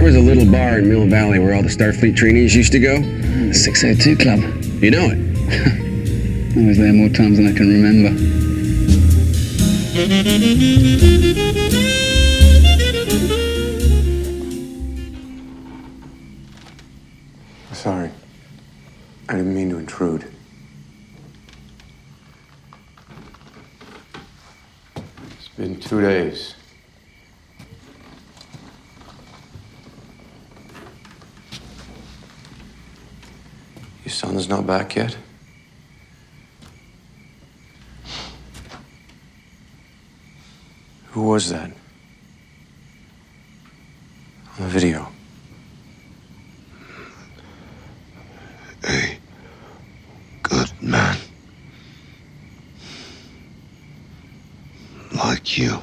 There was a little bar in Mill Valley where all the Starfleet trainees used to go. The 602 Club. You know it. I was there more times than I can remember. Sorry. I didn't mean to intrude. It's been two days. Your son's not back yet? Who was that? On the video. A good man. Like you.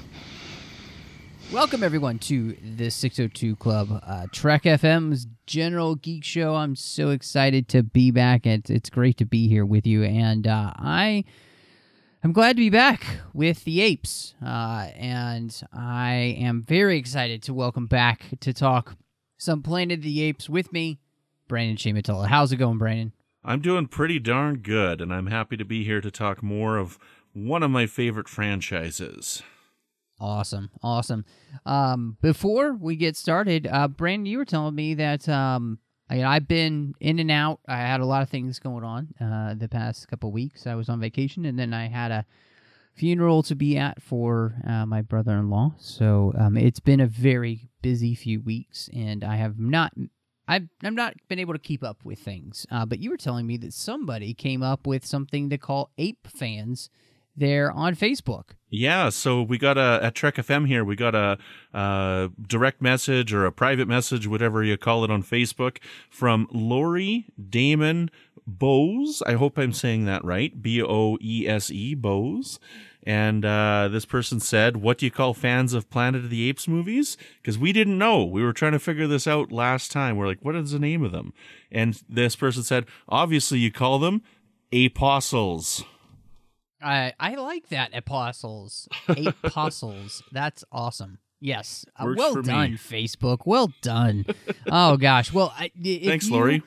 Welcome, everyone, to the 602 Club, uh, Trek FM's General Geek Show. I'm so excited to be back. It's, it's great to be here with you. And uh, I I'm glad to be back with the apes, uh, and I am very excited to welcome back to talk some Planet of the Apes with me, Brandon-Shea Mutala. How's it going, Brandon? I'm doing pretty darn good, and I'm happy to be here to talk more of one of my favorite franchises. Awesome, awesome. Um, before we get started, uh, Brandon, you were telling me that um, I, I've been in and out. I had a lot of things going on uh, the past couple weeks. I was on vacation, and then I had a funeral to be at for uh, my brother-in-law. So um, it's been a very busy few weeks, and I have not. I've, I've not been able to keep up with things. Uh, but you were telling me that somebody came up with something to call ape fans there on Facebook. Yeah, so we got a at Trek FM here. We got a, a, direct message or a private message, whatever you call it, on Facebook from Lori Damon Bose. I hope I'm saying that right. B O E S E Bose. And uh, this person said, "What do you call fans of Planet of the Apes movies?" Because we didn't know. We were trying to figure this out last time. We're like, "What is the name of them?" And this person said, "Obviously, you call them apostles." I I like that apostles, eight apostles. That's awesome. Yes, uh, well done, me. Facebook. Well done. oh gosh. Well, I, thanks, you, Lori.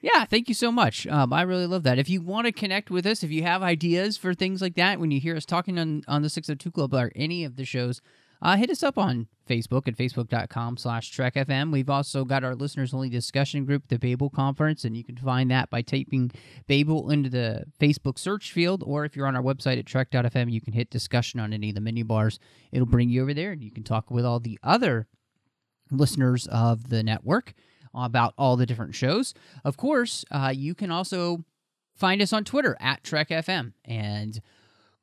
Yeah, thank you so much. Um, I really love that. If you want to connect with us, if you have ideas for things like that, when you hear us talking on on the Six Hundred oh Two Club or any of the shows, uh, hit us up on Facebook at facebook.com slash trekfm. We've also got our listeners-only discussion group, the Babel Conference, and you can find that by typing Babel into the Facebook search field, or if you're on our website at trek.fm, you can hit discussion on any of the menu bars. It'll bring you over there, and you can talk with all the other listeners of the network about all the different shows. Of course, uh, you can also find us on Twitter at TrekFM, and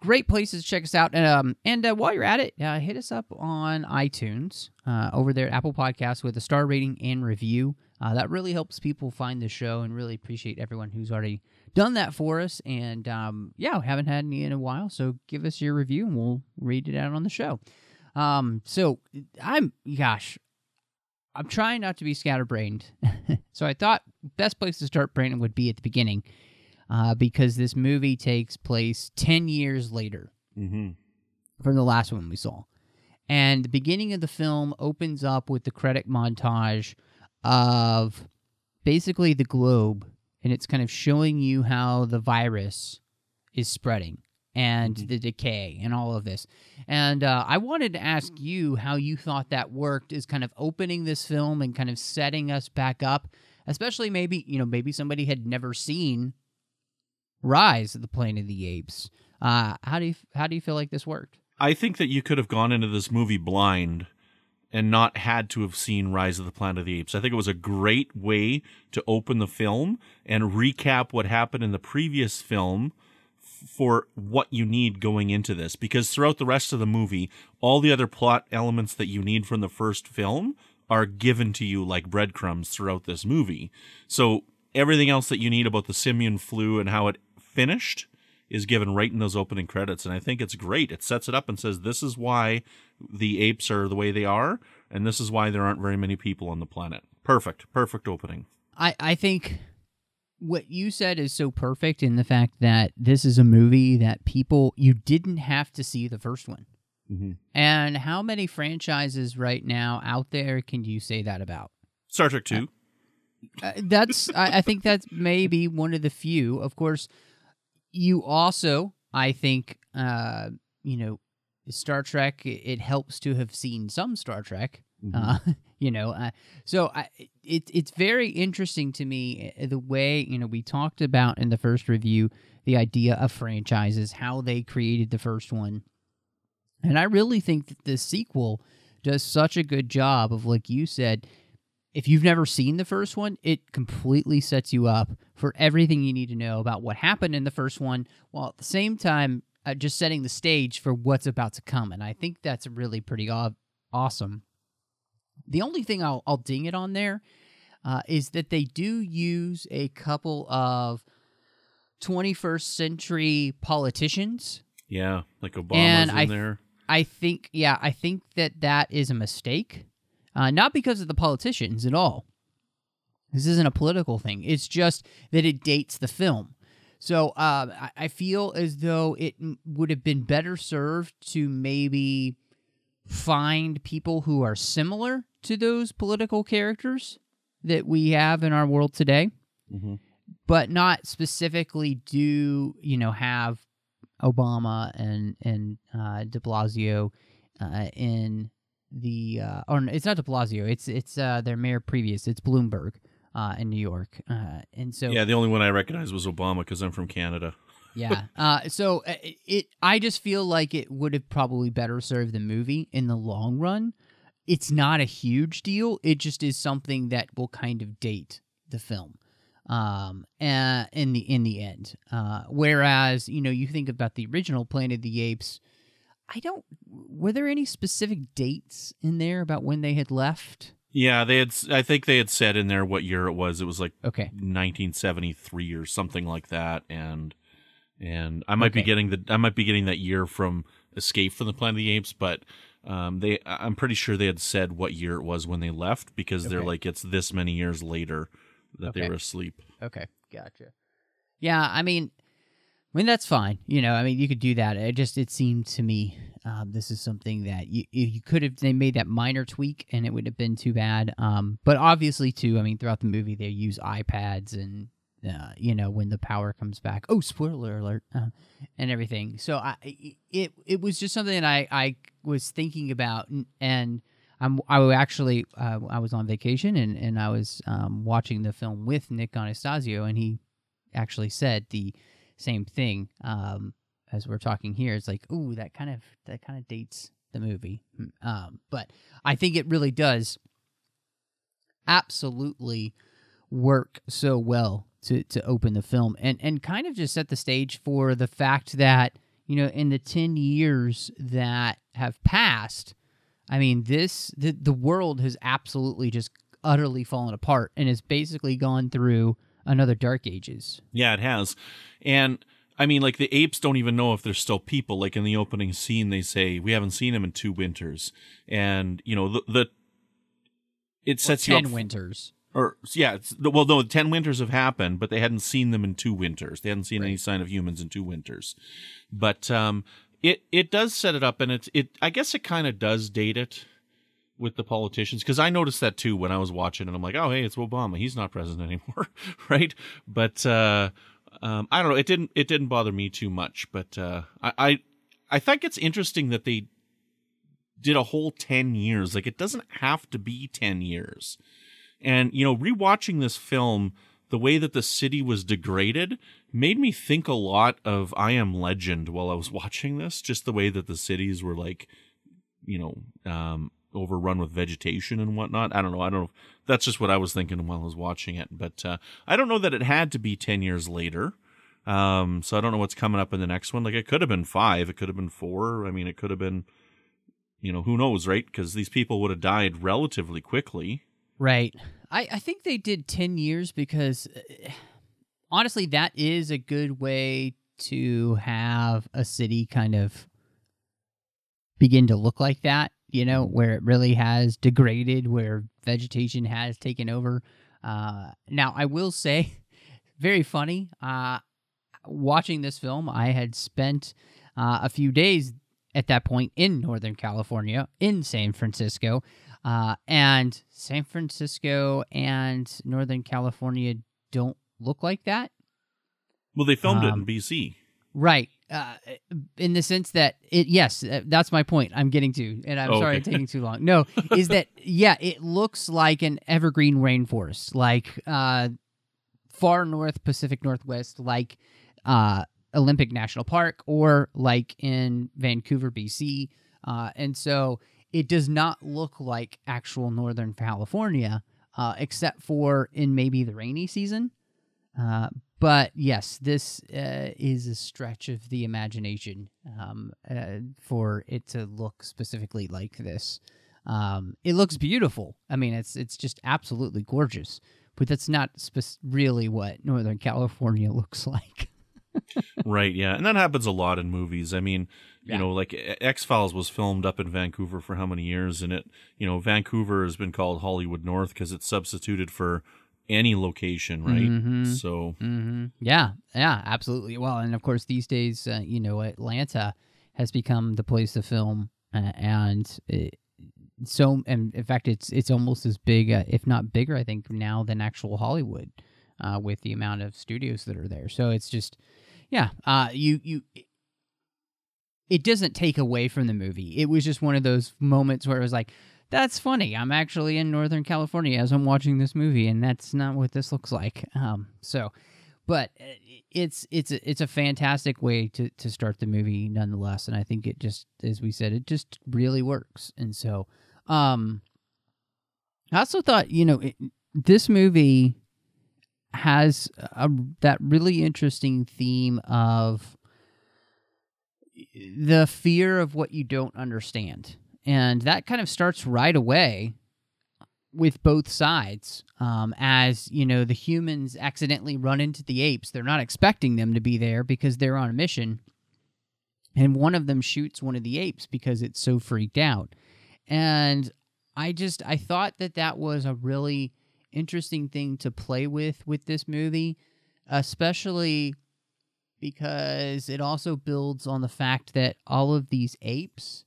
great places to check us out. Um, and uh, while you're at it, uh, hit us up on iTunes uh, over there at Apple Podcasts with a star rating and review. Uh, that really helps people find the show, and really appreciate everyone who's already done that for us. And um, yeah, we haven't had any in a while, so give us your review, and we'll read it out on the show. Um, so I'm gosh, I'm trying not to be scatterbrained, so I thought best place to start, Brandon, would be at the beginning uh, because this movie takes place 10 years later mm-hmm. from the last one we saw. And the beginning of the film opens up with the credit montage of basically the globe, and it's kind of showing you how the virus is spreading and mm-hmm. the decay and all of this. And uh, I wanted to ask you how you thought that worked, is kind of opening this film and kind of setting us back up, especially maybe, you know, maybe somebody had never seen Rise of the Planet of the Apes. Uh, how do you how do you feel like this worked? I think that you could have gone into this movie blind and not had to have seen Rise of the Planet of the Apes. I think it was a great way to open the film and recap what happened in the previous film for what you need going into this because throughout the rest of the movie all the other plot elements that you need from the first film are given to you like breadcrumbs throughout this movie. So everything else that you need about the simian flu and how it finished is given right in those opening credits and I think it's great. It sets it up and says this is why the apes are the way they are and this is why there aren't very many people on the planet. Perfect. Perfect opening. I, I think what you said is so perfect in the fact that this is a movie that people you didn't have to see the first one. Mhm. And how many franchises right now out there can you say that about? Star Trek 2. Uh, that's I, I think that's maybe one of the few. Of course, you also I think uh, you know Star Trek. It, helps to have seen some Star Trek. Uh, you know, uh, so I, it it's very interesting to me the way you know we talked about in the first review the idea of franchises, how they created the first one, and I really think that the sequel does such a good job of like you said if you've never seen the first one, it completely sets you up for everything you need to know about what happened in the first one, while at the same time uh, just setting the stage for what's about to come. And I think that's really pretty aw- awesome. The only thing I'll, I'll ding it on there uh, is that they do use a couple of 21st century politicians Yeah, like Obama's And in I- there. I think, yeah, I think that that is a mistake. Uh, not because of the politicians at all. This isn't a political thing. It's just that it dates the film. So uh, I, feel as though it would have been better served to maybe find people who are similar to those political characters that we have in our world today, Mhm. but not specifically do you know have Obama and and uh, De Blasio uh, in the uh, or it's not De Blasio. It's it's uh, their mayor previous. It's Bloomberg uh, in New York, uh, and so Yeah, the only one I recognized was Obama because I'm from Canada. yeah. Uh, so uh, it, it, I just feel like it would have probably better served the movie in the long run. It's not a huge deal. It just is something that will kind of date the film, um, uh, in the in the end. Uh, whereas you know you think about the original Planet of the Apes. I don't. Were there any specific dates in there about when they had left? Yeah, they had. I think they had said in there what year it was. It was like Okay. 1973 or something like that, and and I might be getting the I might be getting that year from Escape from the Planet of the Apes, but um, they I'm pretty sure they had said what year it was when they left because they're like it's this many years later that they were asleep. Okay, gotcha. Yeah, I mean, I mean that's fine. You know, I mean you could do that. It just it seemed to me um, this is something that you you could have they made that minor tweak and it would have been too bad. Um, but obviously too, I mean throughout the movie they use iPads and uh, you know when the power comes back. Oh, spoiler alert! Uh, and everything. So I it it was just something that I I was thinking about and. I'm, I was actually uh, I was on vacation and, and I was um, watching the film with Nick Anastasio and he actually said the same thing um, as we're talking here. It's like, ooh, that kind of that kind of dates the movie. Um, but I think it really does absolutely work so well to to open the film and and kind of just set the stage for the fact that you know in the 10 years that have passed i mean this the, the world has absolutely just utterly fallen apart and has basically gone through another dark ages Yeah, it has. And I mean, like the apes don't even know if they're still people. Like in the opening scene, they say we haven't seen them in two winters, and you know the, the it sets you 10 up winters or yeah, it's, well, no, ten winters have happened, but they hadn't seen them in two winters. They hadn't seen any sign of humans in two winters. But um, it it does set it up, and it it I guess it kind of does date it with the politicians because I noticed that too when I was watching, and I'm like, oh hey, it's Obama. He's not president anymore, right? But uh, um, I don't know. It didn't it didn't bother me too much, but uh, I, I I think it's interesting that they did a whole 10 years. Like, it doesn't have to be 10 years. And, you know, rewatching this film, the way that the city was degraded made me think a lot of I Am Legend while I was watching this. Just the way that the cities were like, you know, um, overrun with vegetation and whatnot. I don't know. I don't know. That's just what I was thinking while I was watching it. But uh, I don't know that it had to be 10 years later. Um, so I don't know what's coming up in the next one. Like, it could have been five, it could have been four. I mean, it could have been you know, who knows, right? Because these people would have died relatively quickly. Right. I, I think they did 10 years because uh, honestly, that is a good way to have a city kind of begin to look like that, you know, where it really has degraded, where vegetation has taken over. Uh, now, I will say, very funny. Uh, watching this film, I had spent uh, a few days at that point in Northern California, in San Francisco. Uh, and San Francisco and Northern California don't look like that. Well, they filmed it Um, in BC. Right. Uh, in the sense that it, yes, uh, that's my point I'm getting to. And I'm Oh, sorry okay. taking too long. No, is that, yeah, it looks like an evergreen rainforest, like uh, far north, Pacific Northwest, like uh, Olympic National Park, or like in Vancouver, BC. Uh, and so it does not look like actual Northern California, uh, except for in maybe the rainy season. Uh, but yes, this uh, is a stretch of the imagination um, uh, for it to look specifically like this. Um, it looks beautiful. I mean, it's it's just absolutely gorgeous. But that's not spe- really what Northern California looks like. right, yeah. And that happens a lot in movies. I mean, you Yeah. know, like X Files was filmed up in Vancouver for how many years? And it, you know, Vancouver has been called Hollywood North because it's substituted for any location, right? Mhm. So, hmm Yeah, yeah, absolutely. Well, and of course, these days, uh, you know, Atlanta has become the place to film, uh, and it, so, and in fact, it's it's almost as big, uh, if not bigger, I think now than actual Hollywood, uh, with the amount of studios that are there. So it's just, yeah, uh, you you. It doesn't take away from the movie. It was just one of those moments where it was like, that's funny. I'm actually in Northern California as I'm watching this movie, and that's not what this looks like. Um, so, but uh, it's it's a, it's a fantastic way to to start the movie, nonetheless. And I think it just, as we said, it just really works. And so, um, I also thought, you know, it, this movie has a, that really interesting theme of the fear of what you don't understand. And that kind of starts right away with both sides. Um, as, you know, the humans accidentally run into the apes. They're not expecting them to be there because they're on a mission. And one of them shoots one of the apes because it's so freaked out. And I just, I thought that that was a really interesting thing to play with with this movie, especially because it also builds on the fact that all of these apes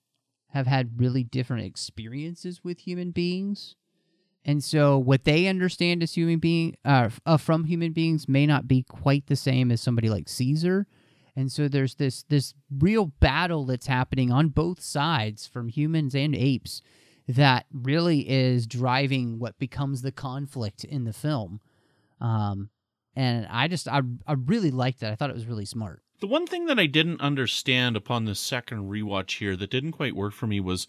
have had really different experiences with human beings. And so what they understand as human being uh, uh, from human beings may not be quite the same as somebody like Caesar. And so there's this this real battle that's happening on both sides from humans and apes that really is driving what becomes the conflict in the film. Um, and I just I I really liked that. I thought it was really smart. The one thing that I didn't understand upon the second rewatch here that didn't quite work for me was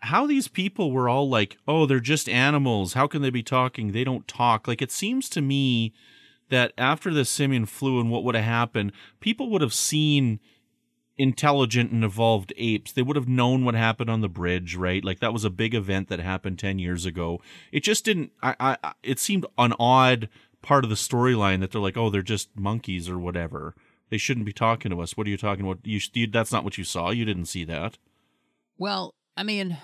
how these people were all like, "Oh, they're just animals. How can they be talking? They don't talk." Like it seems to me that after the simian flu and what would have happened, people would have seen intelligent and evolved apes. They would have known what happened on the bridge, right? Like that was a big event that happened 10 years ago. It just didn't I I it seemed an odd part of the storyline that they're like, "Oh, they're just monkeys or whatever." They shouldn't be talking to us. What are you talking about? You, you that's not what you saw. You didn't see that. Well, I mean,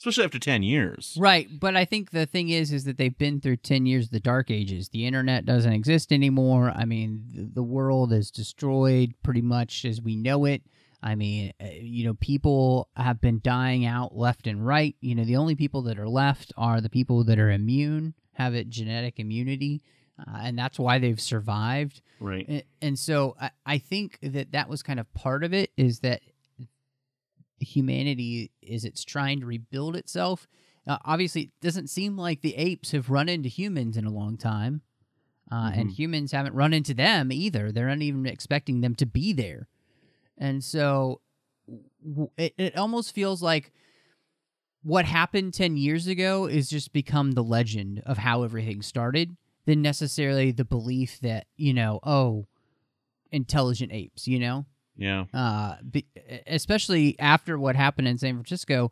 Especially after 10 years. Right, but I think the thing is, is that they've been through ten years of the dark ages. The internet doesn't exist anymore. I mean, the, the world is destroyed pretty much as we know it. I mean, uh, you know, people have been dying out left and right. You know, the only people that are left are the people that are immune, have it genetic immunity, uh, and that's why they've survived. Right. And, and so I, I think that that was kind of part of it is that humanity is it's trying to rebuild itself. Uh, obviously, it doesn't seem like the apes have run into humans in a long time, uh, and humans haven't run into them either. They're not even expecting them to be there, and so w- it, it almost feels like what happened 10 years ago is just become the legend of how everything started than necessarily the belief that you know oh intelligent apes you know Yeah. uh, be, especially after what happened in San Francisco,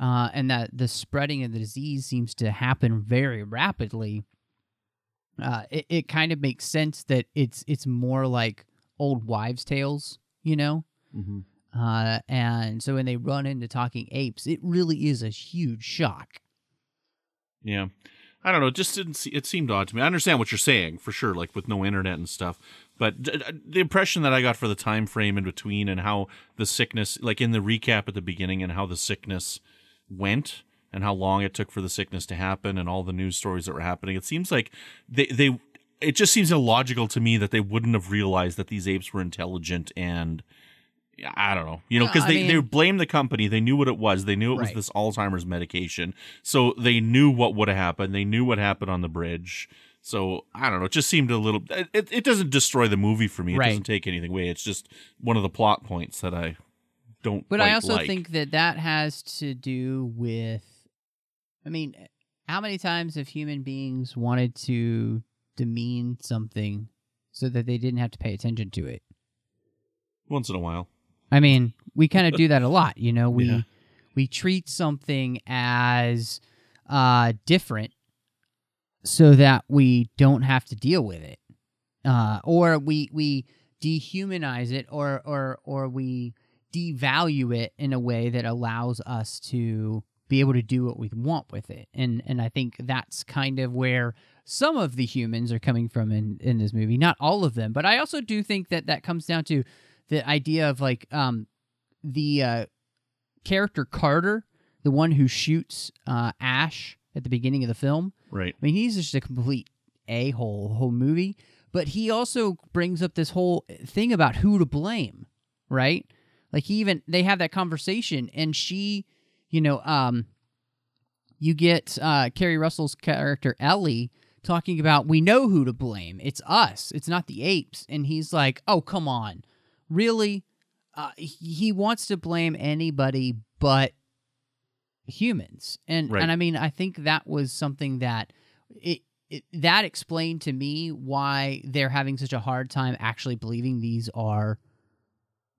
uh, and that the spreading of the disease seems to happen very rapidly. Uh, it, it kind of makes sense that it's it's more like old wives' tales, you know. Mm-hmm. Uh, and so when they run into talking apes, it really is a huge shock. Yeah. I don't know. It just didn't. See, it seemed odd to me. I understand what you're saying for sure, like with no internet and stuff. But d- d- the impression that I got for the time frame in between and how the sickness, like in the recap at the beginning, and how the sickness went and how long it took for the sickness to happen and all the news stories that were happening, it seems like they they. It just seems illogical to me that they wouldn't have realized that these apes were intelligent and I don't know. You know, uh, because I they, they blamed the company. They knew what it was. They knew it was Right. this Alzheimer's medication. So they knew what would have happened. They knew what happened on the bridge. So I don't know. It just seemed a little. It, it doesn't destroy the movie for me. It Right. doesn't take anything away. It's just one of the plot points that I don't. But I also like. think that that has to do with, I mean, how many times have human beings wanted to demean something so that they didn't have to pay attention to it? once in a while. I mean, we kind of do that a lot, you know. We Yeah. we treat something as uh, different so that we don't have to deal with it, uh, or we we dehumanize it, or or or we devalue it in a way that allows us to be able to do what we want with it. And and I think that's kind of where some of the humans are coming from in in this movie, not all of them, but I also do think that that comes down to the idea of like um the uh character Carver, the one who shoots uh Ash at the beginning of the film. Right. I mean, he's just a complete a hole whole movie. But he also brings up this whole thing about who to blame, right? Like he even they have that conversation, and she, you know, um, you get uh, Keri Russell's character Ellie talking about we know who to blame. It's us. It's not the apes. And he's like, oh come on, really? Uh, he, wants to blame anybody but humans and Right. and i mean i think that was something that it, it that explained to me why they're having such a hard time actually believing these are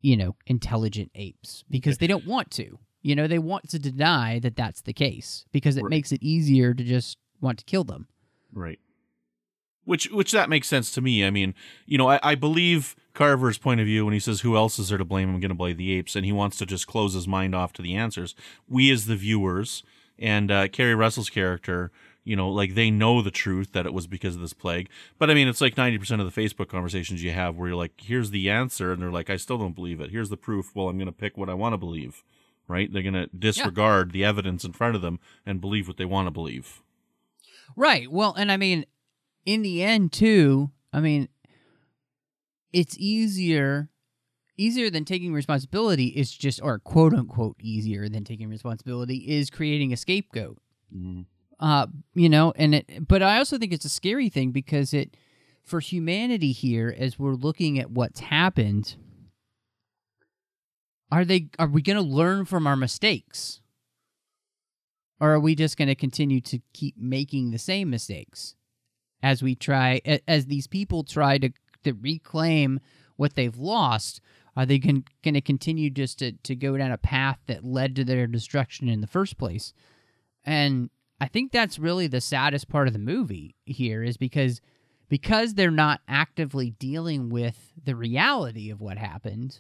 you know intelligent apes because they don't want to you know they want to deny that that's the case because it Right. makes it easier to just want to kill them Right. Which which that makes sense to me. I mean, you know, I, I believe Carver's point of view when he says who else is there to blame? I'm going to blame the apes, and he wants to just close his mind off to the answers. We as the viewers and uh, Keri Russell's character, you know, like they know the truth that it was because of this plague. But I mean, it's like 90% of the Facebook conversations you have where you're like, here's the answer, and they're like, I still don't believe it. Here's the proof. Well, I'm going to pick what I want to believe. Right? They're going to disregard the evidence in front of them and believe what they want to believe. Right. Well, and I mean, in the end, too, I mean, it's easier. Easier than taking responsibility is just, or quote unquote, easier than taking responsibility is creating a scapegoat. Uh, you know, and it, but I also think it's a scary thing because it, for humanity here, as we're looking at what's happened, are they, are we going to learn from our mistakes? Or are we just going to continue to keep making the same mistakes as we try, as these people try to, to reclaim what they've lost? Are they going to continue just to, to go down a path that led to their destruction in the first place? And I think that's really the saddest part of the movie here is because because they're not actively dealing with the reality of what happened,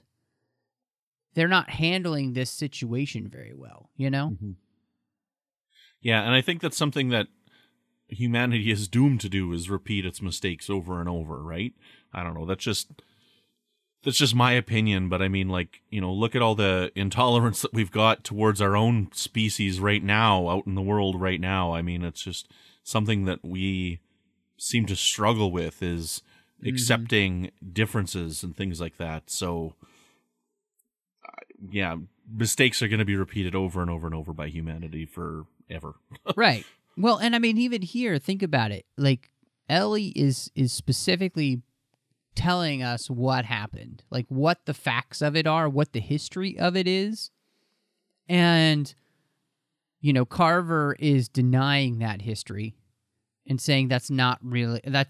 they're not handling this situation very well, you know? Mm-hmm. Yeah, and I think that's something that humanity is doomed to do is repeat its mistakes over and over, right? I don't know. That's just that's just my opinion, but I mean like, you know, look at all the intolerance that we've got towards our own species right now out in the world right now. I mean, it's just something that we seem to struggle with is mm-hmm. accepting differences and things like that. So yeah, mistakes are going to be repeated over and over and over by humanity forever. right. Well, and I mean, even here, think about it. Like Ellie is is specifically telling us what happened, like what the facts of it are, what the history of it is, and you know, Carver is denying that history and saying that's not really that.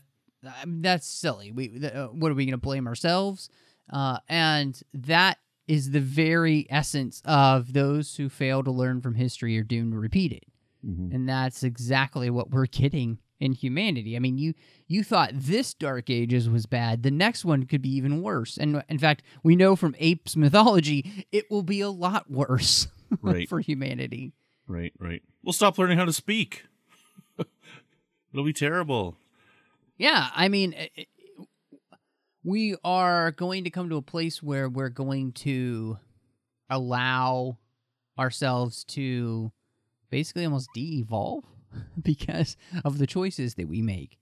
Mean, That's silly. We uh, what are we going to blame ourselves? uh, and that is the very essence of those who fail to learn from history are doomed to repeat it. Mm-hmm. And that's exactly what we're getting in humanity. I mean, you you thought this Dark Ages was bad. The next one could be even worse. And in fact, we know from apes mythology it will be a lot worse Right. for humanity. Right, right. We'll stop learning how to speak. It'll be terrible. Yeah, I mean, we are going to come to a place where we're going to allow ourselves to basically almost de-evolve because of the choices that we make.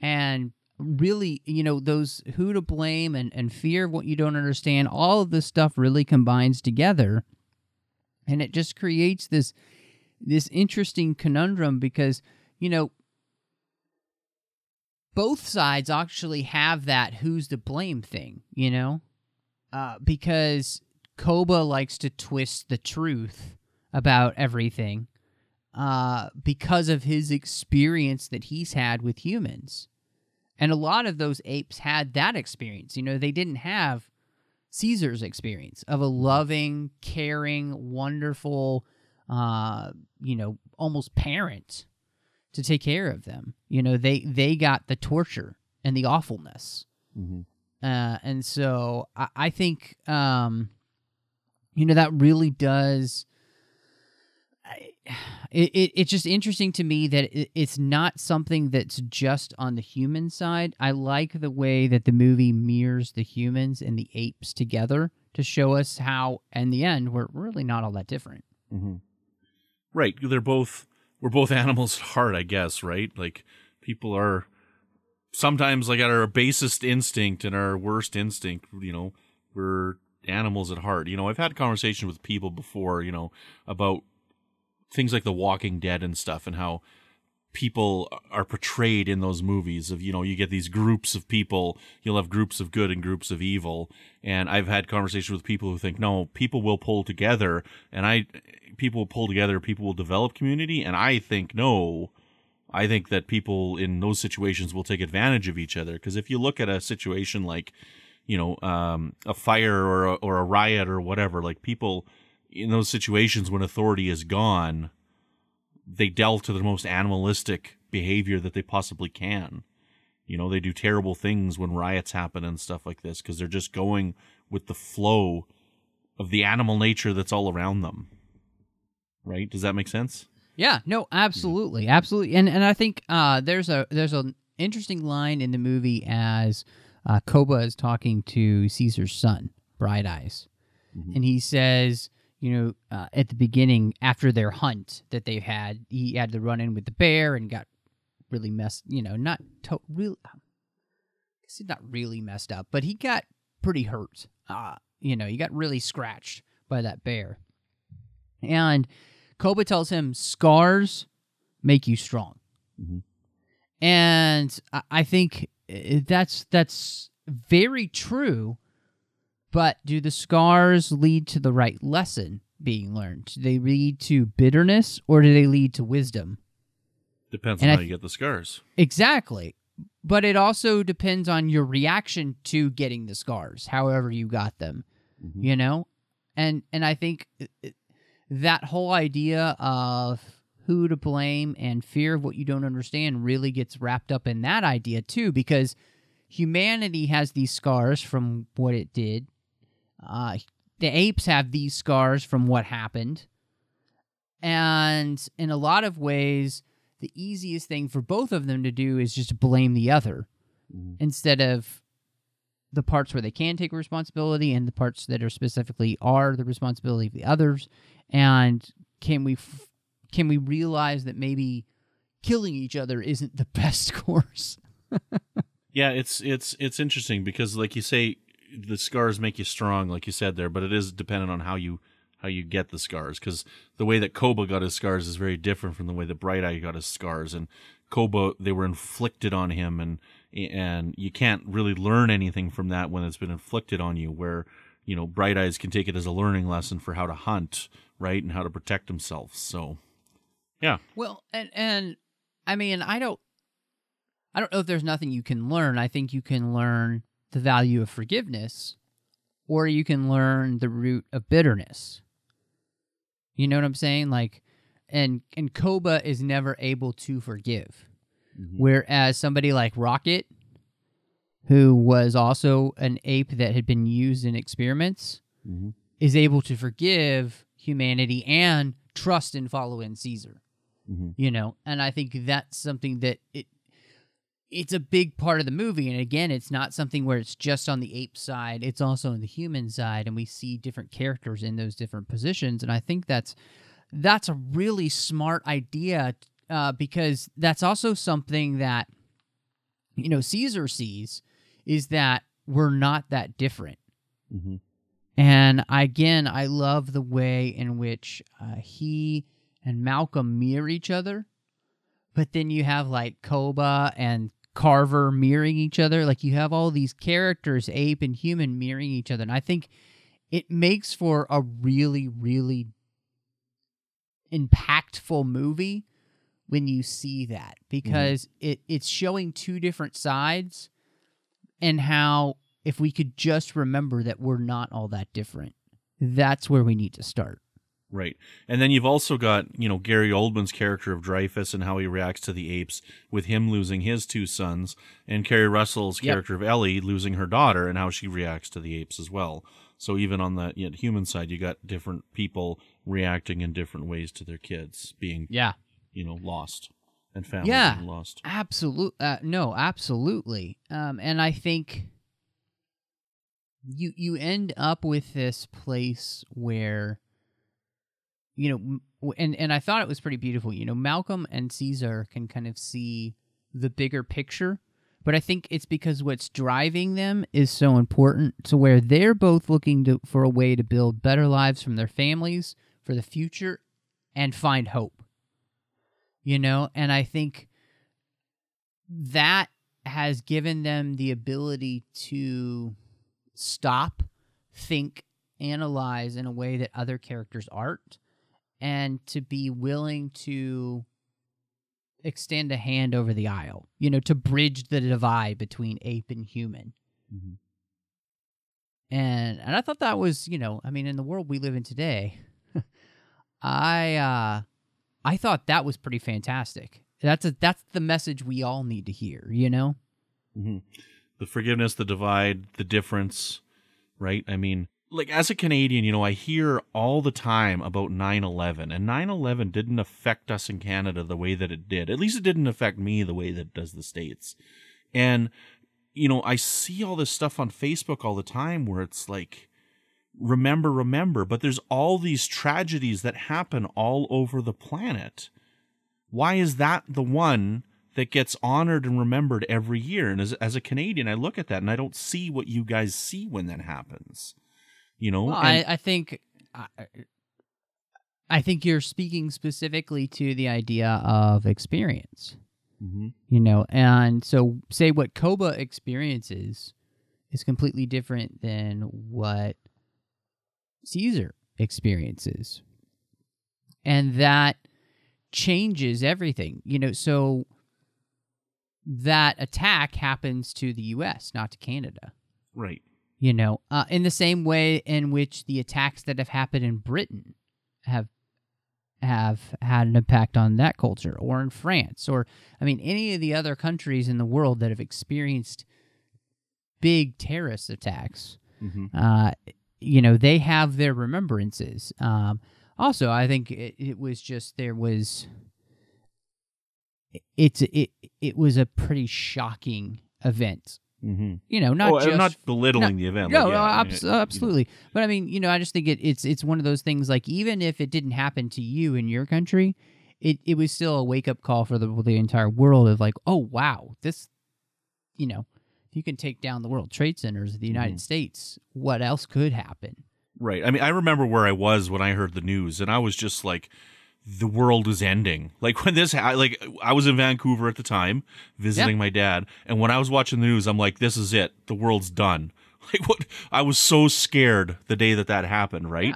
And really, you know, those who to blame and, and fear of what you don't understand, all of this stuff really combines together. And it just creates this this interesting conundrum because, you know, both sides actually have that who's to blame thing, you know? Uh, because Koba likes to twist the truth about everything uh, because of his experience that he's had with humans. And a lot of those apes had that experience. You know, they didn't have Caesar's experience of a loving, caring, wonderful, uh, you know, almost parent to take care of them. You know, they they got the torture and the awfulness, uh, and so I, I think um, you know that really does. It, it it's just interesting to me that it, it's not something that's just on the human side. I like the way that the movie mirrors the humans and the apes together to show us how, in the end, we're really not all that different. Mm-hmm. Right. They're both we're both animals at heart, I guess, right? Like people are sometimes like at our basest instinct and our worst instinct, you know, we're animals at heart. You know, I've had conversations with people before, you know, about things like The Walking Dead and stuff and how people are portrayed in those movies of you know you get these groups of people. You'll have groups of good and groups of evil. And i've had conversations with people who think no people will pull together. And i people will pull together people will develop community. And i think no i think that people in those situations will take advantage of each other. Because if you look at a situation like you know um, a fire or a, or a riot or whatever like people in those situations when authority is gone they delve to the most animalistic behavior that they possibly can. You know, they do terrible things when riots happen and stuff like this because they're just going with the flow of the animal nature that's all around them. Right? Does that make sense? Yeah, no, absolutely, absolutely, and and I think uh, there's a there's an interesting line in the movie as uh, Koba is talking to Caesar's son, Bright Eyes, and he says, you know, uh, at the beginning after their hunt that they've had, he had to run in with the bear and got really messed, you know, not to- real. I guess he's not really messed up, but he got pretty hurt. Uh, you know, he got really scratched by that bear, and Koba tells him scars make you strong. And I- I think uh, that's that's very true. But do the scars lead to the right lesson being learned? Do they lead to bitterness or do they lead to wisdom? Depends And on I how you get the scars. Exactly. But it also depends on your reaction to getting the scars, however you got them. You know? And and I think uh, uh, that whole idea of who to blame and fear of what you don't understand really gets wrapped up in that idea too because humanity has these scars from what it did. Uh, the apes have these scars from what happened. And in a lot of ways, the easiest thing for both of them to do is just blame the other instead of the parts where they can take responsibility and the parts that are specifically are the responsibility of the others. And can we f- can we realize that maybe killing each other isn't the best course? Yeah, it's it's it's interesting because like you say the scars make you strong like you said there, but it is dependent on how you how you get the scars cuz the way that Koba got his scars is very different from the way that Bright Eye got his scars and Koba they were inflicted on him and and you can't really learn anything from that when it's been inflicted on you where you know Bright Eyes can take it as a learning lesson for how to hunt, right? And how to protect himself. So yeah. Well, and and I mean, I don't I don't know if there's nothing you can learn. I think you can learn the value of forgiveness or you can learn the root of bitterness. You know what I'm saying? Like, and and Koba is never able to forgive, mm-hmm. whereas somebody like Rocket, who was also an ape that had been used in experiments, mm-hmm. is able to forgive humanity and trust and follow in Caesar. Mm-hmm. You know, and I think that's something that it it's a big part of the movie and again it's not something where it's just on the ape side it's also on the human side and we see different characters in those different positions and i think that's that's a really smart idea uh, because that's also something that you know caesar sees is that we're not that different. And again i love the way in which uh, he and malcolm mirror each other but then you have like Koba and Carver mirroring each other. Like you have all these characters, ape and human, mirroring each other. And I think it makes for a really, really impactful movie when you see that mm-hmm. because it, it's showing two different sides and how if we could just remember that we're not all that different, that's where we need to start. Right. And then you've also got, you know, Gary Oldman's character of Dreyfus and how he reacts to the apes with him losing his two sons, and Keri Russell's Yep. character of Ellie losing her daughter and how she reacts to the apes as well. So even on the you know, human side, you got different people reacting in different ways to their kids being, Yeah. you know, lost and families Yeah. being lost. Absolute. Uh, no, absolutely. Um, and I think you you end up with this place where you know, and and I thought it was pretty beautiful. You know, Malcolm and Caesar can kind of see the bigger picture, but I think it's because what's driving them is so important to where they're both looking to for a way to build better lives from their families for the future and find hope. You know, and I think that has given them the ability to stop, think, analyze in a way that other characters aren't, and to be willing to extend a hand over the aisle, you know, to bridge the divide between ape and human. And and I thought that was, you know, I mean, in the world we live in today, I uh I thought that was pretty fantastic. That's a that's the message we all need to hear, you know? hmm The forgiveness, the divide, the difference, right? I mean, like as a Canadian, you know, I hear all the time about 9 11, and 9 11 didn't affect us in Canada the way that it did. At least it didn't affect me the way that it does the States. And, you know, I see all this stuff on Facebook all the time where it's like, remember, remember, but there's all these tragedies that happen all over the planet why is that the one that gets honored and remembered every year? And as, as a Canadian, I look at that and I don't see what you guys see when that happens. You know, Well, And- I, I think I, I think you're speaking specifically to the idea of experience. Mhm. You know, and so say what Koba experiences is completely different than what Caesar experiences. And that changes everything. You know, so that attack happens to the US, not to Canada right. You know, uh, in the same way in which the attacks that have happened in Britain have have had an impact on that culture, or in France, or I mean, any of the other countries in the world that have experienced big terrorist attacks. Mhm. Uh, you know, they have their remembrances. Um, also, I think it, it was just there was it's it it was a pretty shocking event. Mm-hmm. You know, not oh, just I'm not belittling no, the event. No, like, yeah, no, I mean, abs- it- you know. absolutely. But I mean, you know, I just think it, it's it's one of those things. Like even if it didn't happen to you in your country, it it was still a wake up call for the the entire world of like, oh wow, this, you know, you can take down the World Trade Centers of the United Mm-hmm. States, what else could happen? Right. I mean, I remember where I was when I heard the news, and I was just like, the world is ending. Like when this, ha- like I was in Vancouver at the time visiting Yeah. my dad, and when I was watching the news, I'm like, this is it. The world's done. Like what? I was so scared the day that that happened. Right.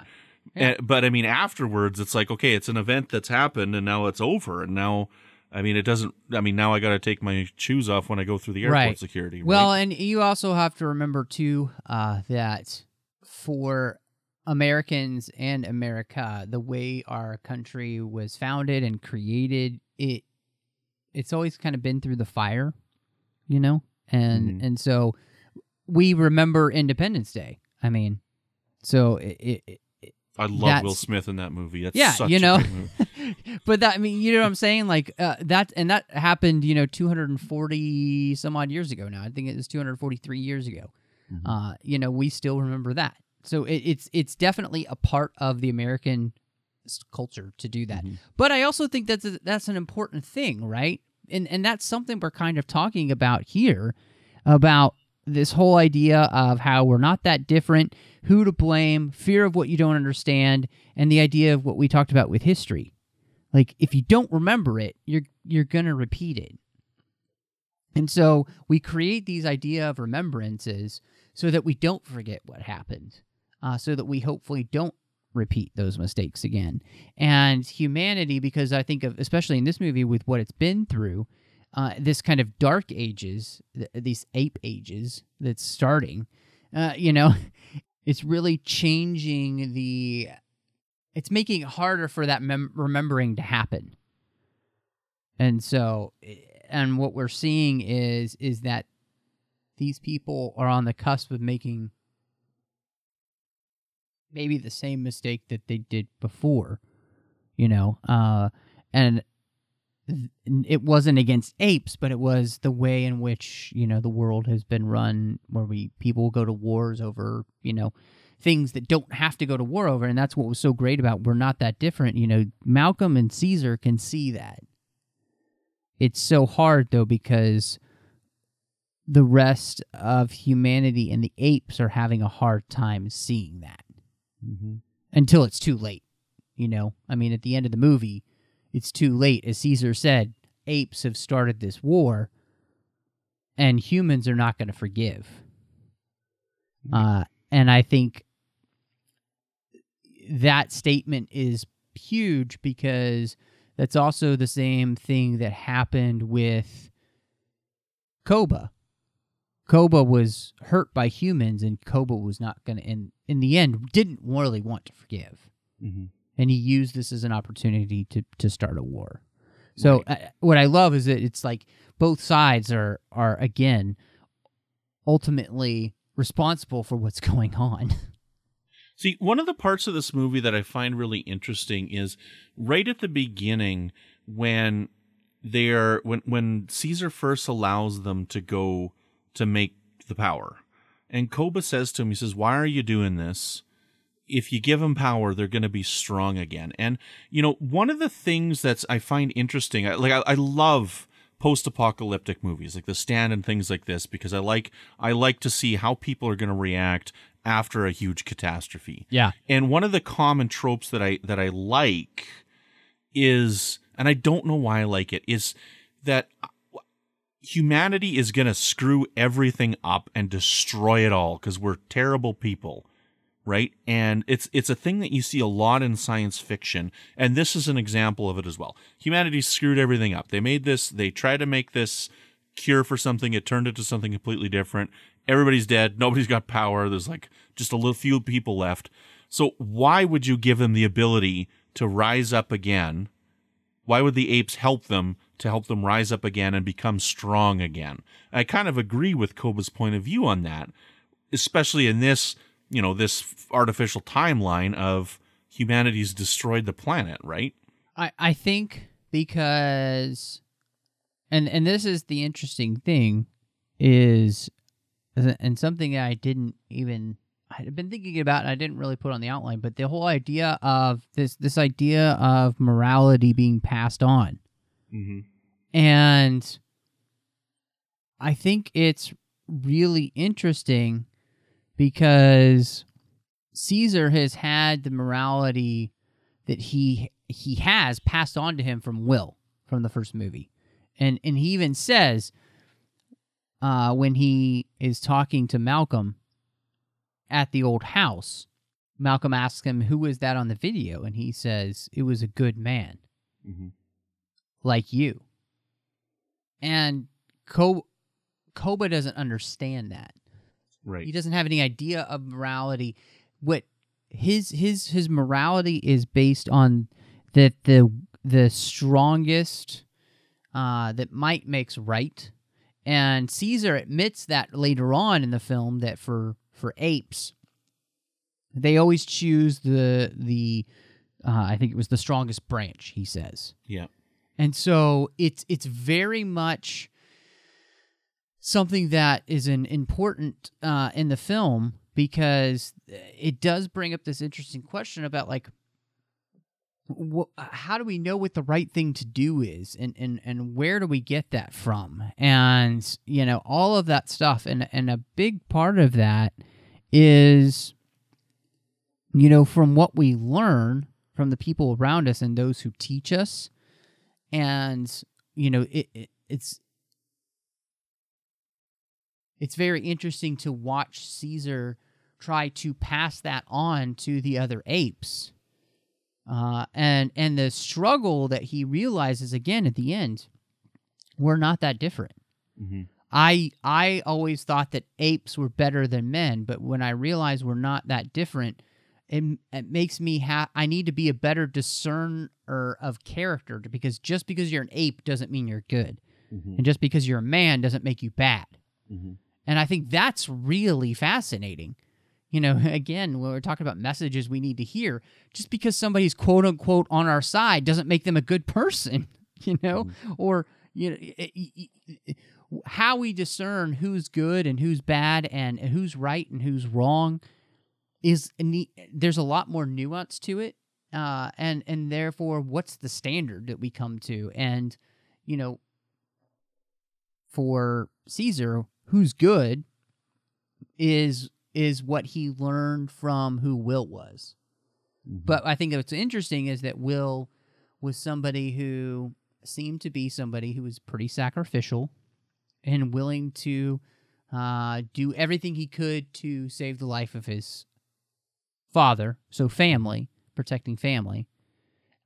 Yeah. And- but I mean, afterwards, it's like, okay, it's an event that's happened, and now it's over, and now. I mean, it doesn't. I mean, now I got to take my shoes off when I go through the airport Right. security. Well, right? and you also have to remember too uh, that for Americans and America, the way our country was founded and created, it it's always kind of been through the fire, you know? And Mhm. and so we remember Independence Day. I mean, so it, it, it I love Will Smith in that movie. That's Yeah, such you know. but that I mean, you know what I'm saying? Like uh, that, and that happened, you know, 240 some odd years ago. Now I think it was 243 years ago. Uh, you know, we still remember that. So it, it's it's definitely a part of the American culture to do that. Mm-hmm. But I also think that's a, that's an important thing, right? And and that's something we're kind of talking about here about this whole idea of how we're not that different, who to blame, fear of what you don't understand, and the idea of what we talked about with history. Like if you don't remember it, you're you're going to repeat it. And so we create these idea of remembrances so that we don't forget what happened, uh, so that we hopefully don't repeat those mistakes again. And humanity, because I think of, especially in this movie, with what it's been through, uh, this kind of dark ages, th- these ape ages that's starting, uh, you know, it's really changing the. It's making it harder for that mem- remembering to happen. And so, eh, and what we're seeing is is that these people are on the cusp of making maybe the same mistake that they did before, you know, uh, and it wasn't against apes, but it was the way in which you know the world has been run, where we people go to wars over you know things that don't have to go to war over, and that's what was so great about we're not that different. You know, Malcolm and Caesar can see that. It's so hard though because the rest of humanity and the apes are having a hard time seeing that until it's too late. You know, I mean, at the end of the movie, it's too late. As Caesar said, apes have started this war, and humans are not going to forgive. Uh, and I think that statement is huge because that's also the same thing that happened with Koba. Koba was hurt by humans, and Koba was not going to, in in the end, didn't really want to forgive, and he used this as an opportunity to to start a war. So uh, what I love is that it's like both sides are are again ultimately responsible for what's going on. See, one of the parts of this movie that I find really interesting is right at the beginning when they're when when Caesar first allows them to go to make the power. And Koba says to him, he says, "Why are you doing this? If you give them power, they're going to be strong again." And you know, one of the things that's I find interesting, like I, I love post-apocalyptic movies like The Stand and things like this because I like I like to see how people are going to react after a huge catastrophe. Yeah. And one of the common tropes that I that I like is and I don't know why I like it is that humanity is going to screw everything up and destroy it all cuz we're terrible people. Right? And it's it's a thing that you see a lot in science fiction and this is an example of it as well. Humanity screwed everything up. They made this they tried to make this cure for something it turned into something completely different everybody's dead nobody's got power there's like just a little few people left so why would you give them the ability to rise up again why would the apes help them to help them rise up again and become strong again? I kind of agree with koba's point of view on that especially in this you know this artificial timeline of humanity's destroyed the planet right? I I think because and and this is the interesting thing is and something I didn't even I'd been thinking about and I didn't really put on the outline, but the whole idea of this this idea of morality being passed on. mm-hmm. And I think it's really interesting because Caesar has had the morality that he he has passed on to him from Will from the first movie. And and he even says uh when he is talking to Malcolm at the old house, Malcolm asks him who was that on the video and he says it was a good man Mm-hmm. like you. And Ko- Koba doesn't understand that. right He doesn't have any idea of morality what his his his morality is based on that the the strongest uh, that might makes right, and Caesar admits that later on in the film that for for apes, they always choose the the uh, I think it was the strongest branch. He says, Yeah. and so it's it's very much something that is an important uh, in the film because it does bring up this interesting question about like Uh, how do we know what the right thing to do is and, and and where do we get that from and you know all of that stuff and and a big part of that is you know from what we learn from the people around us and those who teach us and you know it, it it's it's very interesting to watch Caesar try to pass that on to the other apes. Uh, and and the struggle that he realizes again at the end, we're not that different. Mm-hmm. I I always thought that apes were better than men, but when I realize we're not that different, it, it makes me ha- I need to be a better discerner of character because just because you're an ape doesn't mean you're good, and just because you're a man doesn't make you bad. And I think that's really fascinating. You know, again, when we're talking about messages we need to hear, just because somebody's quote unquote on our side doesn't make them a good person, you know, mm-hmm. or, you know, i- i- i- how we discern who's good and who's bad and who's right and who's wrong is there's a lot more nuance to it. Uh, and, and therefore, what's the standard that we come to? And, you know, for Caesar, who's good is is what he learned from who Will was. But I think what's interesting is that Will was somebody who seemed to be somebody who was pretty sacrificial and willing to uh, do everything he could to save the life of his father, so family, protecting family,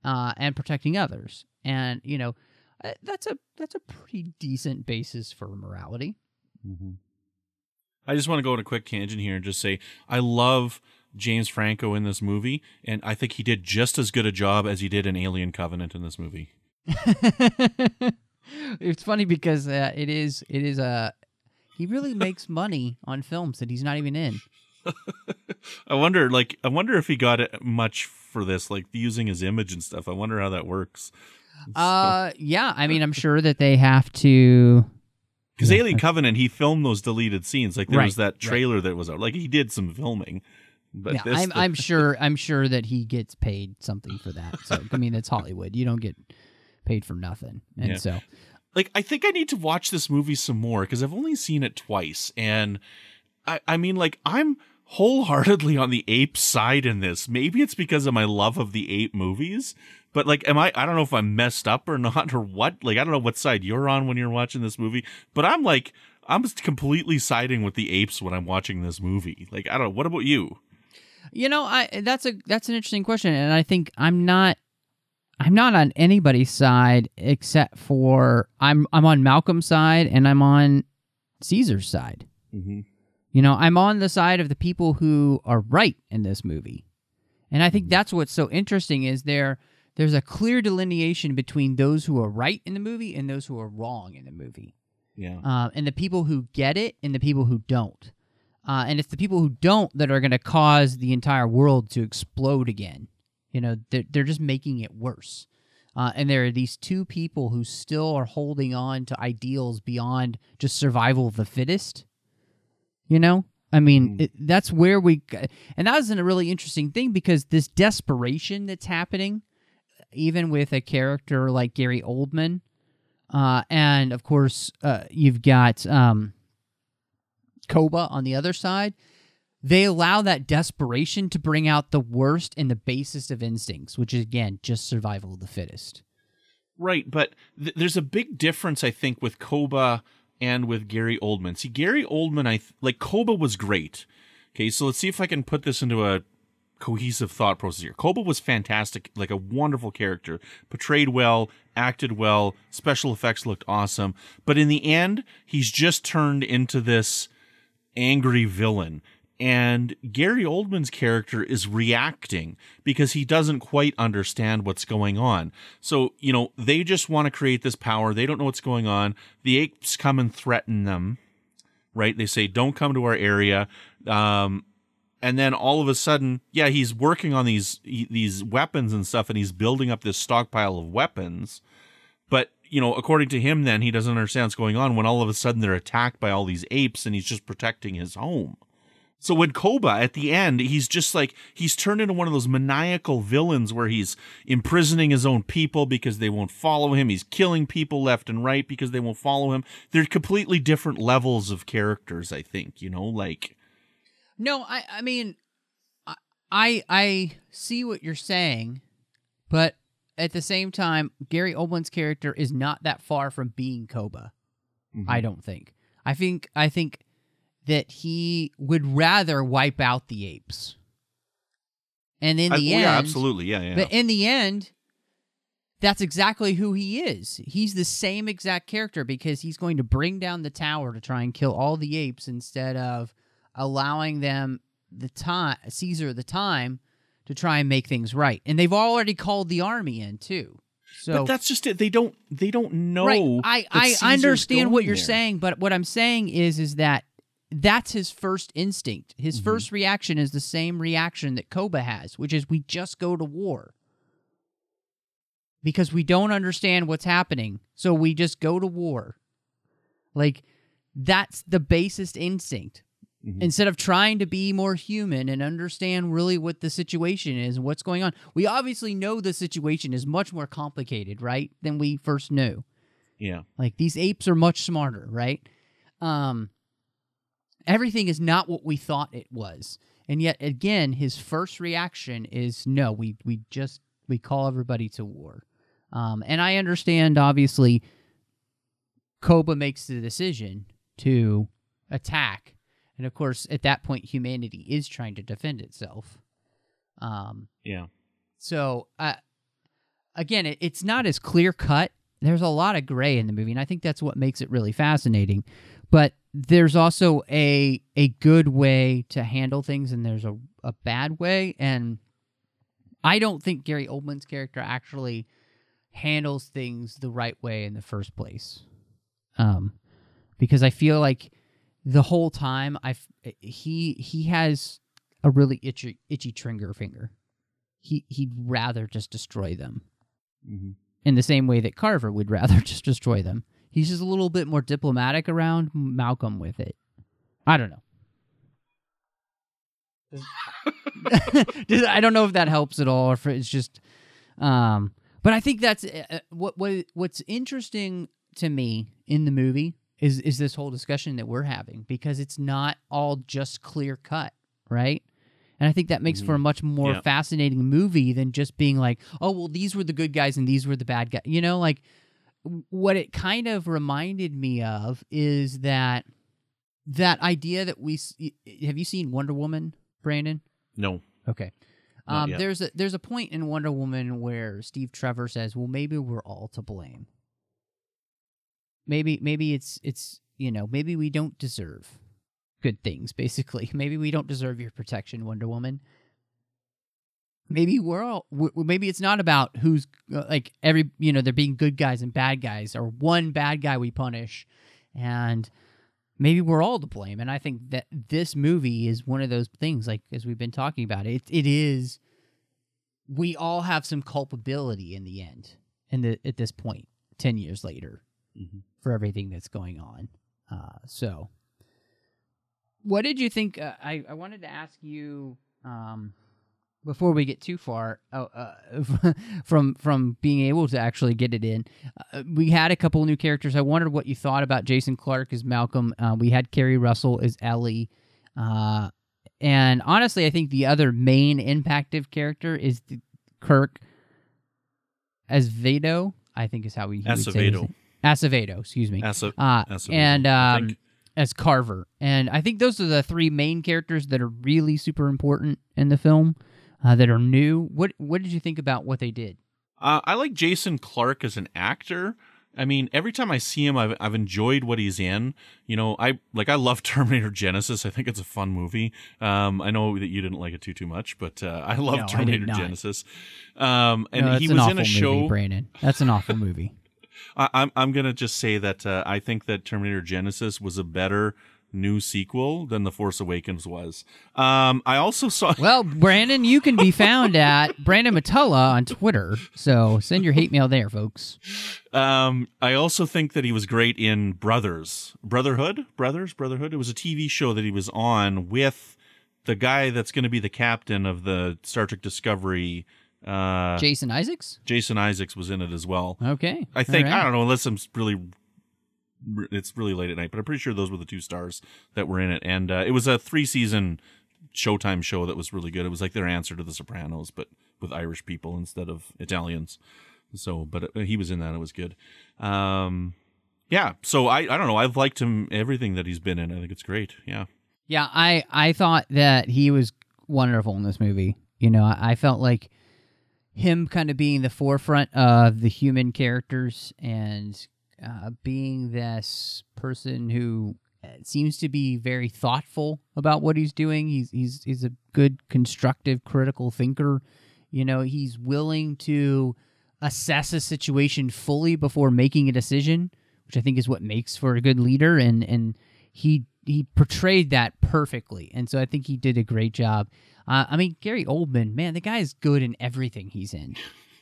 uh, and protecting others. And you know, uh, that's a that's a pretty decent basis for morality. I just want to go on a quick tangent here and just say I love James Franco in this movie, and I think he did just as good a job as he did in Alien Covenant in this movie. it's funny because uh, it is it is a he really makes money on films that he's not even in. I wonder, like, I wonder if he got it much for this, like using his image and stuff. I wonder how that works. Uh, yeah, I mean, I'm sure that they have to. Because Yeah. Alien Covenant, he filmed those deleted scenes. Like there was that trailer that was out. Like he did some filming. But yeah, this, I'm I'm sure I'm sure that he gets paid something for that. So I mean, it's Hollywood. You don't get paid for nothing, and Yeah. so like I think I need to watch this movie some more because I've only seen it twice, and I I mean like I'm wholeheartedly on the ape side in this. Maybe it's because of my love of the ape movies, but like am I I don't know if I'm messed up or not or what. Like I don't know what side you're on when you're watching this movie, but I'm like I'm just completely siding with the apes when I'm watching this movie. Like I don't know. What about you? You know, I that's a that's an interesting question, and I think I'm not I'm not on anybody's side except for I'm I'm on Malcolm's side and I'm on Caesar's side. Mm-hmm. You know, I'm on the side of the people who are right in this movie. And I think that's what's so interesting is there there's a clear delineation between those who are right in the movie and those who are wrong in the movie. Yeah. Uh, and the people who get it and the people who don't. Uh, and it's the people who don't that are going to cause the entire world to explode again. You know, they're, they're just making it worse. Uh, and there are these two people who still are holding on to ideals beyond just survival of the fittest. You know, I mean, it, that's where we, and that was a really interesting thing because this desperation that's happening, even with a character like Gary Oldman, uh, and of course, uh, you've got um, Koba on the other side. They allow that desperation to bring out the worst and the basest of instincts, which is again just survival of the fittest. Right, but th- there's a big difference, I think, with Koba and with Gary Oldman. See, Gary Oldman, I th- like Koba was great. Okay, so let's see if I can put this into a cohesive thought process here. Koba was fantastic, like a wonderful character, portrayed well, acted well, special effects looked awesome. But in the end, he's just turned into this angry villain. and Gary Oldman's character is reacting because he doesn't quite understand what's going on. So, you know, they just want to create this power. They don't know what's going on. The apes come and threaten them, right? They say, don't come to our area. Um, and then all of a sudden, yeah, he's working on these these weapons and stuff, and he's building up this stockpile of weapons. But you know, according to him, then he doesn't understand what's going on when all of a sudden they're attacked by all these apes, and he's just protecting his home. So when Koba at the end, he's just like he's turned into one of those maniacal villains where he's imprisoning his own people because they won't follow him. He's killing people left and right because they won't follow him. They're completely different levels of characters, I think, you know, like No, I I mean I I, I see what you're saying, but at the same time, Gary Oldman's character is not that far from being Koba. Mm-hmm. I don't think. I think I think that he would rather wipe out the apes. And in I- the oh, well, end, yeah, absolutely. Yeah, yeah. But in the end, that's exactly who he is. He's the same exact character because he's going to bring down the tower to try and kill all the apes instead of allowing them the time Caesar the time to try and make things right. And they've already called the army in too. So but that's just it. They don't they don't know. right. I I understand what you're there. saying, but what I'm saying is is that that's his first instinct. His Mm-hmm. first reaction is the same reaction that Koba has, which is we just go to war. Because we don't understand what's happening, so we just go to war. Like that's the basest instinct. Mhm. Instead of trying to be more human and understand really what the situation is and what's going on. We obviously know the situation is much more complicated, right? Than we first knew. Yeah. Like these apes are much smarter, right? Um everything is not what we thought it was. And yet again, his first reaction is no, we we just we call everybody to war. Um and I understand obviously Koba makes the decision to attack. And of course, at that point humanity is trying to defend itself. Um Yeah. so, uh, again, it, it's not as clear cut. There's a lot of gray in the movie, and I think that's what makes it really fascinating. But there's also a a good way to handle things, and there's a, a bad way. And I don't think Gary Oldman's character actually handles things the right way in the first place. Um, because I feel like the whole time I he he has a really itchy itchy trigger finger he he'd rather just destroy them Mm-hmm. in the same way that Carver would rather just destroy them. He's just a little bit more diplomatic around Malcolm with it. I don't know. I don't know if that helps at all, or if it's just. Um, but I think that's uh, uh, what what what's interesting to me in the movie is is this whole discussion that we're having because it's not all just clear cut, right? And I think that makes for a much more Yeah. fascinating movie than just being like, oh, well, these were the good guys and these were the bad guys. You know, like what it kind of reminded me of is that that idea that we have you seen Wonder Woman, Brandon? No. Okay. Um, there's a there's a point in Wonder Woman where Steve Trevor says, "Well, maybe we're all to blame. Maybe maybe it's it's you know maybe we don't deserve good things. Basically, maybe we don't deserve your protection, Wonder Woman. Maybe we're all maybe it's not about who's uh, like every you know they're being good guys and bad guys or one bad guy we punish, and maybe we're all to blame. And I think that this movie is one of those things, like as we've been talking about, it it is we all have some culpability in the end, and at this point, ten years later, Mhm. For everything that's going on. Uh, so, what did you think? Uh, I I wanted to ask you. Um, before we get too far uh, uh, from from being able to actually get it in, uh, we had a couple of new characters. I wondered what you thought about Jason Clarke as Malcolm. Uh, we had Keri Russell as Ellie, uh, and honestly, I think the other main impactive character is Kirk as Vado. I think is how we he would say Acevedo. Acevedo, excuse me. Ace- Uh, Acevedo, and um, as Carver, and I think those are the three main characters that are really super important in the film uh, that are new. What What did you think about what they did? Uh, I like Jason Clarke as an actor. I mean, every time I see him, I've I've enjoyed what he's in. You know, I like I love Terminator Genisys. I think it's a fun movie. Um, I know that you didn't like it too too much, but uh, I love No, Terminator not. Genesis. Um, and No, he was in a movie, show. Brandon. That's an awful movie. I, I'm I'm gonna just say that uh, I think that Terminator Genisys was a better new sequel than The Force Awakens was. Um, I also saw. Well, Brandon, you can be found at Brandon Mutala on Twitter. So send your hate mail there, folks. Um, I also think that he was great in Brothers, Brotherhood, Brothers, Brotherhood. It was a TV show that he was on with the guy that's going to be the captain of the Star Trek Discovery. Uh, Jason Isaacs? Jason Isaacs was in it as well. Okay. I think right. I don't know unless I'm really it's really late at night, but I'm pretty sure those were the two stars that were in it, and uh, it was a three season Showtime show that was really good. It was like their answer to The Sopranos, but with Irish people instead of Italians. So, but uh, he was in that. It was good. Um, yeah. So I I don't know. I've liked him everything that he's been in. I think it's great. Yeah. Yeah, I I thought that he was wonderful in this movie. You know, I, I felt like him kind of being the forefront of the human characters and uh, being this person who uh, seems to be very thoughtful about what he's doing. He's he's he's a good constructive critical thinker. You know, he's willing to assess a situation fully before making a decision, which I think is what makes for a good leader and and he he portrayed that perfectly. And so I think he did a great job. Uh, I mean, Gary Oldman, man, the guy is good in everything he's in.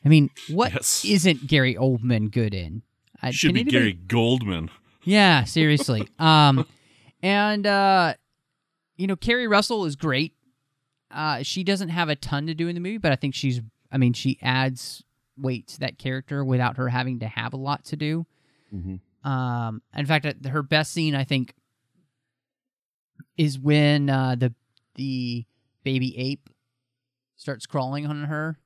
I mean, what Yes. not Gary Oldman good in? I, Should be anybody- Gary Goldman. yeah, seriously. um, and uh, you know, Keri Russell is great. Uh, she doesn't have a ton to do in the movie, but I think she's. I mean, she adds weight to that character without her having to have a lot to do. Um, in fact, uh, her best scene, I think, is when uh, the the baby ape starts crawling on her.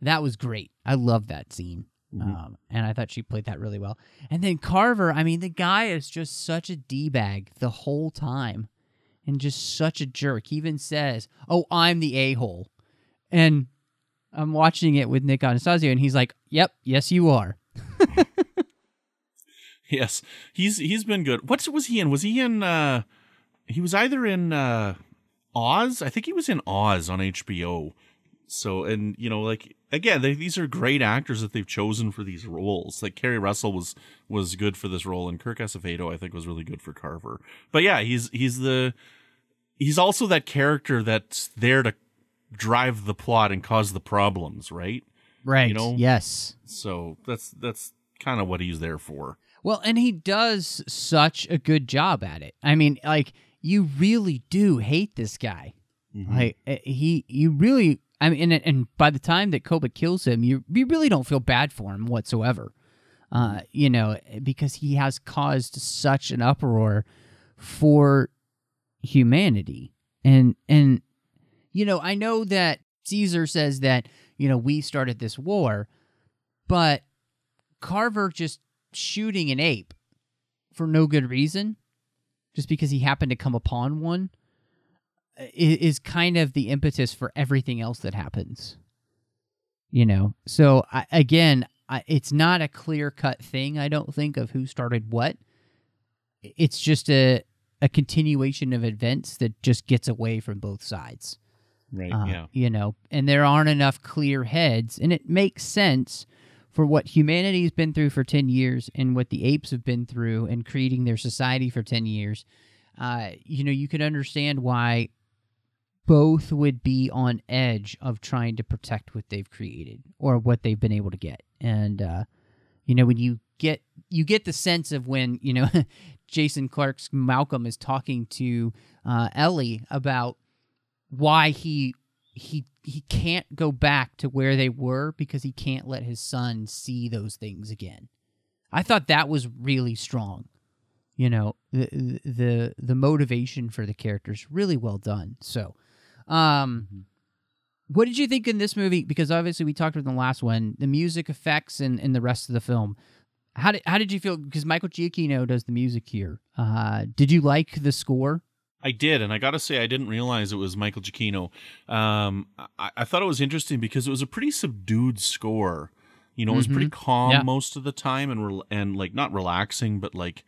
That was great. I love that scene. Um, and I thought she played that really well. And then Carver, I mean, the guy is just such a d bag the whole time, and just such a jerk. He even says, "Oh, I'm the a hole," and I'm watching it with Nick Anastasio, and he's like, "Yep, yes, you are." Yes, he's he's been good. What was he in? Was he in? uh He was either in uh Oz. I think he was in Oz on HBO. So, and you know, like again, they, these are great actors that they've chosen for these roles. Like Keri Russell was was good for this role, and Kirk Acevedo I think was really good for Carver. But yeah, he's he's the he's also that character that's there to drive the plot and cause the problems, right? Right. You know? Yes. So that's that's kind of what he's there for. Well, and he does such a good job at it. I mean, like you really do hate this guy. Like uh, he, you really. I mean, and, and by the time that Koba kills him, you you really don't feel bad for him whatsoever. Uh, you know, because he has caused such an uproar for humanity, and and you know, I know that Caesar says that you know we started this war, but Carver just shooting an ape for no good reason, just because he happened to come upon one, is kind of the impetus for everything else that happens. You know, so I, again, I, it's not a clear cut thing. I don't think of who started what. It's just a a continuation of events that just gets away from both sides. Right. Uh, yeah. You know, and there aren't enough clear heads, and it makes sense for what humanity's been through for 10 years and what the apes have been through and creating their society for 10 years. Uh, you know, you could understand why both would be on edge of trying to protect what they've created or what they've been able to get. And, uh, you know, when you get you get the sense of when you know Jason Clarke's Malcolm is talking to uh, Ellie about why he he he can't go back to where they were because he can't let his son see those things again. I thought that was really strong. You know, the the the motivation for the characters really well done. So, um what did you think in this movie because obviously we talked about the last one, the music effects and and the rest of the film. How did how did you feel because Michael Giacchino does the music here. Uh did you like the score? I did, and I got to say, I didn't realize it was Michael Giacchino. Um, I, I thought it was interesting because it was a pretty subdued score. You know, it was pretty calm Yeah. most of the time and rel- and like not relaxing, but like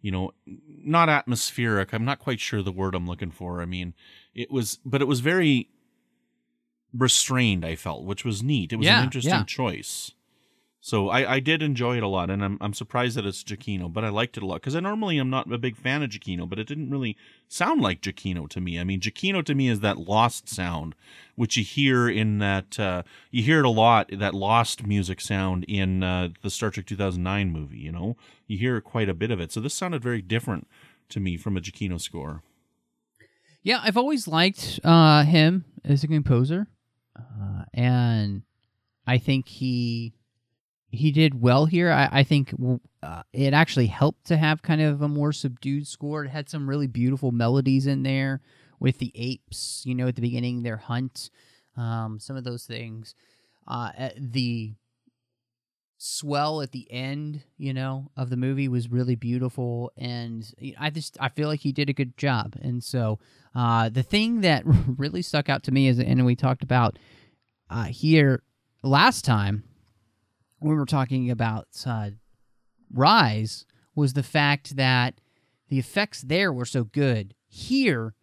you know, not atmospheric. I'm not quite sure the word I'm looking for. I mean, it was, but it was very restrained. I felt, which was neat. It was Yeah, an interesting yeah. choice. So I, I did enjoy it a lot, and I'm I'm surprised that it's Giacchino, but I liked it a lot because I normally am not a big fan of Giacchino, but it didn't really sound like Giacchino to me. I mean, Giacchino to me is that lost sound, which you hear in that uh, you hear it a lot. That lost music sound in uh, the Star Trek 2009 movie. You know, you hear quite a bit of it. So this sounded very different to me from a Giacchino score. Yeah, I've always liked uh, him as a composer, uh, and I think he he did well here. I, I think uh, it actually helped to have kind of a more subdued score. It had some really beautiful melodies in there with the apes, you know, at the beginning, their hunt, um, some of those things. Uh, at the swell at the end, you know, of the movie was really beautiful, and I just I feel like he did a good job. And so uh, the thing that really stuck out to me is, and we talked about uh, here last time when we were talking about uh, Rise, was the fact that the effects there were so good. Here,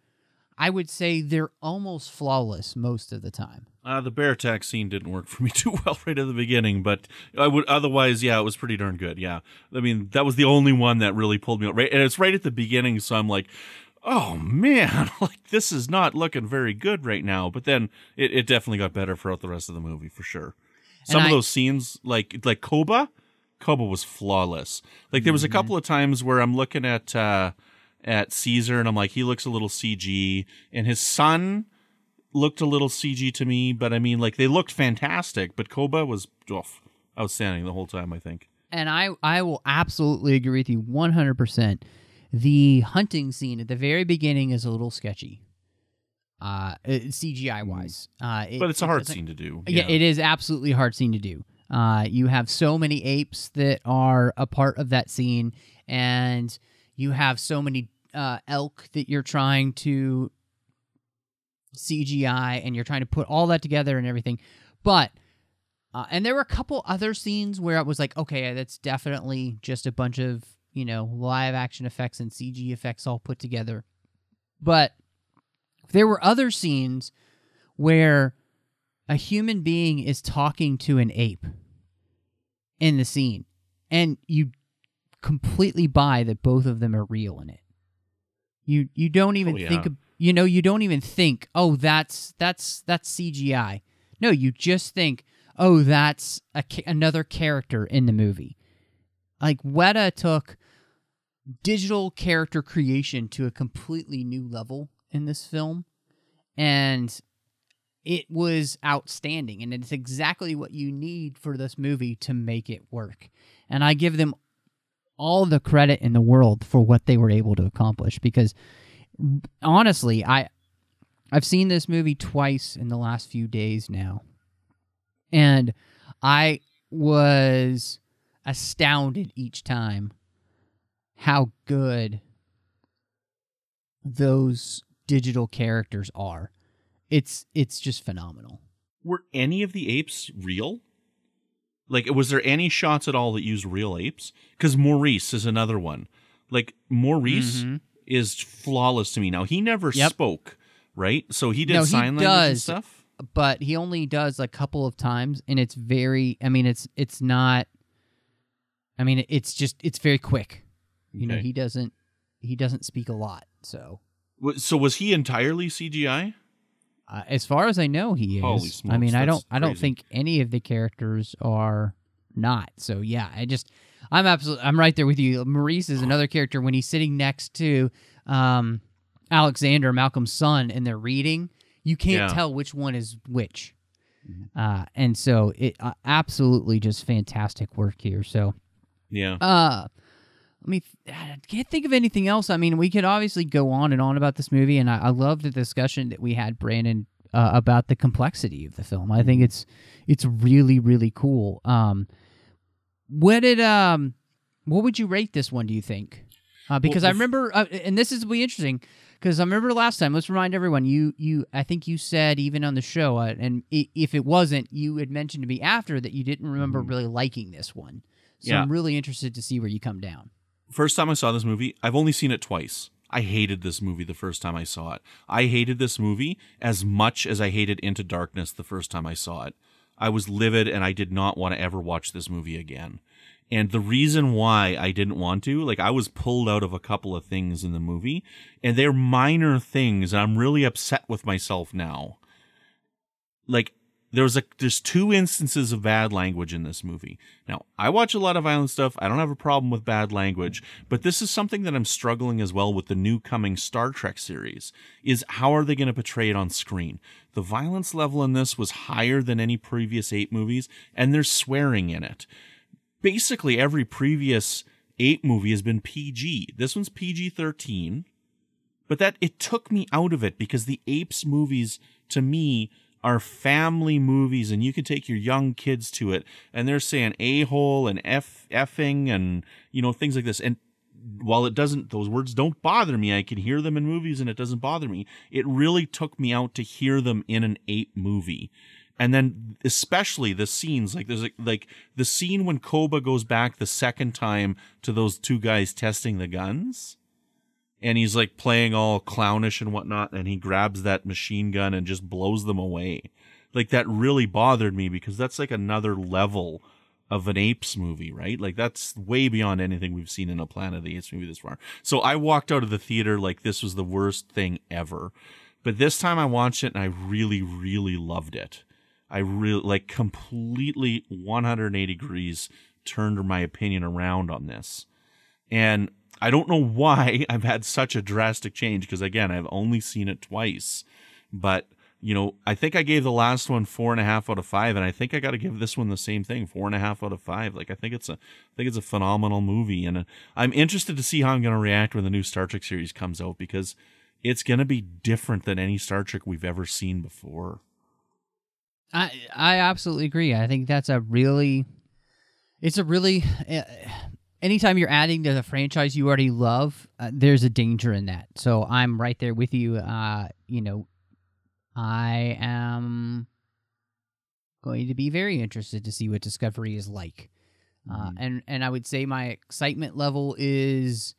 I would say they're almost flawless most of the time. Uh, the bear attack scene didn't work for me too well right at the beginning, but I would otherwise, yeah, it was pretty darn good. Yeah, I mean that was the only one that really pulled me out. Right, and it's right at the beginning, so I'm like, oh man, like this is not looking very good right now. But then it, it definitely got better throughout the rest of the movie for sure. Some And of I- those scenes, like like Koba, Koba was flawless. Like there was a Mm-hmm. couple of times where I'm looking at uh at Caesar and I'm like, he looks a little CG, and his son looked a little CG to me, but I mean, like they looked fantastic. But Koba was outstanding the whole time. I think. And I, I will absolutely agree with you 100%. The hunting scene at the very beginning is a little sketchy, uh, CGI wise. Uh, it- But it's a hard scene to do. Yeah. it is absolutely a hard scene to do. Uh, you have so many apes that are a part of that scene, and you have so many uh, elk that you're trying to CGI, and you're trying to put all that together and everything. But uh, and there were a couple other scenes where I was like, okay, that's definitely just a bunch of you know live action effects and CG effects all put together. But there were other scenes where a human being is talking to an ape in the scene, and you completely buy that both of them are real in it. You you don't even Oh, yeah. think you know you don't even think oh that's that's that's CGI. No, you just think oh that's a another character in the movie. Like Weta took digital character creation to a completely new level in this film and it was outstanding and it's exactly what you need for this movie to make it work. And i give them all the credit in the world for what they were able to accomplish because honestly i i've seen this movie twice in the last few days now. And i was astounded each time how good those digital characters are it's it's just phenomenal Were any of the apes real? Like, was there any shots at all that used real apes? Because Maurice is another one. Like Maurice Mhm. is flawless to me. Now he never Yep. spoke, right? So he did No, he sign language and does. stuff. but he only does a couple of times and it's very i mean it's it's not i mean it's just it's very quick you know he doesn't he doesn't speak a lot so So was he entirely CGI? uh, as far as i know he is Holy i mean i don't i don't crazy. think any of the characters are not so yeah i just i'm absolutely i'm right there with you maurice is another character when he's sitting next to um alexander malcolm's son and they're reading you can't Yeah. tell which one is which uh and so it uh, absolutely just fantastic work here so Yeah. uh let me th- I can't think of anything else. I mean, we could obviously go on and on about this movie, and I, I love the discussion that we had, Brandon, uh, about the complexity of the film. I think it's it's really really cool. Um, what did um, what would you rate this one? Do you think? uh, because Well, I remember, uh, and this is be interesting because I remember last time. Let's remind everyone. You, you, I think you said even on the show, uh, and i- if it wasn't, you had mentioned to me after that you didn't remember really liking this one. So Mm-hmm. Yeah. I'm really interested to see where you come down. First time I saw this movie, I've only seen it twice. I hated this movie the first time I saw it. I hated this movie as much as I hated Into Darkness the first time I saw it. I was livid and I did not want to ever watch this movie again. And the reason why I didn't want to, like, I was pulled out of a couple of things in the movie, and they're minor things, and I'm really upset with myself now. Like, there's a there's two instances of bad language in this movie. Now, I watch a lot of violent stuff. I don't have a problem with bad language, but this is something that I'm struggling as well with the new coming Star Trek series. Is how are they going to portray it on screen? The violence level in this was higher than any previous 8 movies and there's swearing in it. Basically every previous 8 movie has been PG. This one's PG-13 but that it took me out of it because the apes movies to me are family movies and you can take your young kids to it and they're saying a-hole and f effing and you know things like this. And while it doesn't those words don't bother me i can hear them in movies and it doesn't bother me. It really took me out to hear them in an ape movie. And then especially the scenes like there's like, like the scene when koba goes back the second time to those two guys testing the guns and he's like playing all clownish and whatnot and he grabs that machine gun and just blows them away. Like that really bothered me because that's like another level of an apes movie right? Like that's way beyond anything we've seen in a planet of the apes movie this far. So i walked out of the theater like this was the worst thing ever. But this time i watched it and i really really loved it. I really like completely 180 degrees turned my opinion around on this. And I don't know why I've had such a drastic change because again, I've only seen it twice. But you know, I think I gave the last one four and a half out of five, and I think I got to give this one the same thing, four and a half out of five. Like I think it's a, I think it's a phenomenal movie, and uh, I'm interested to see how I'm going to react when the new Star Trek series comes out because it's going to be different than any Star Trek we've ever seen before. I I absolutely agree. I think that's a really, it's a really. Uh, anytime you're adding to the franchise you already love, uh, there's a danger in that. So I'm right there with you. Uh, you know, I am going to be very interested to see what Discovery is like. Uh, and and I would say my excitement level is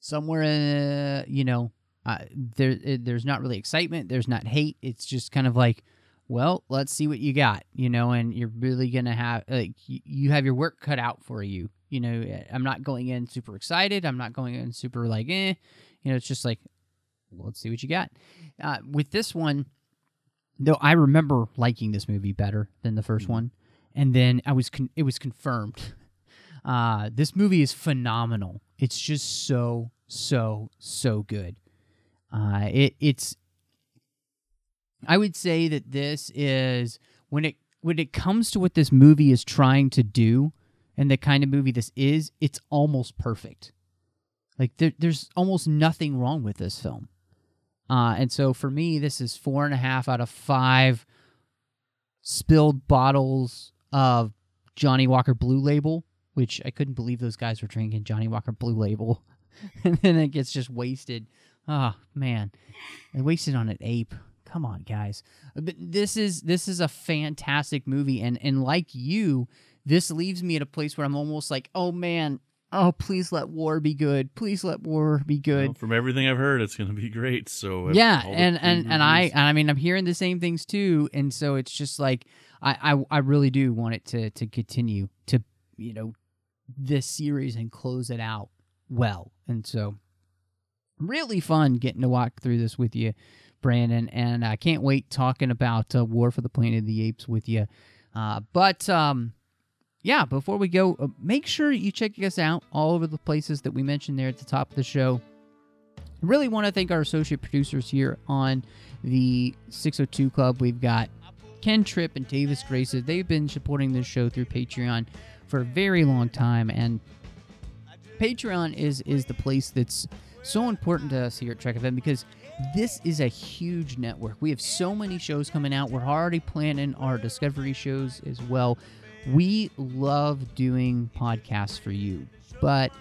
somewhere in you know uh, there uh, there's not really excitement there's not hate it's just kind of like well let's see what you got you know and you're really gonna have like y- you have your work cut out for you you know I'm not going in super excited I'm not going in super like eh you know it's just like well, let's see what you got uh, with this one though I remember liking this movie better than the 1st one and then I was con- it was confirmed. Uh, this movie is phenomenal. It's just so so so good. Uh, it it's I would say that this is when it when it comes to what this movie is trying to do and the kind of movie this is, it's almost perfect. Like there, there's almost nothing wrong with this film. Uh, and so for me, this is four and a half out of five spilled bottles of Johnnie Walker Blue Label, which I couldn't believe those guys were drinking Johnnie Walker Blue Label, and then it gets just wasted. Oh man, they wasted on an ape. Come on, guys. But this is this is a fantastic movie, and and like you, this leaves me at a place where I'm almost like, oh man, oh please let war be good. Please let war be good. Well, from everything I've heard, it's going to be great. So yeah all and and and i and i mean i'm hearing the same things too and so it's just like I, I i really do want it to to continue to you know this series and close it out well and so really fun getting to walk through this with you brandon and i can't wait talking about uh, war for the planet of the apes with you uh, but um yeah before we go uh, make sure you check us out all over the places that we mentioned there at the top of the show really want to thank our associate producers here on the 602 Club. We've got Ken Tripp and Davis Grayson. They've been supporting this show through Patreon for a very long time, and Patreon is is the place that's so important to us here at Trek FM because this is a huge network. We have so many shows coming out. We're already planning our Discovery shows as well. We love doing podcasts for you, but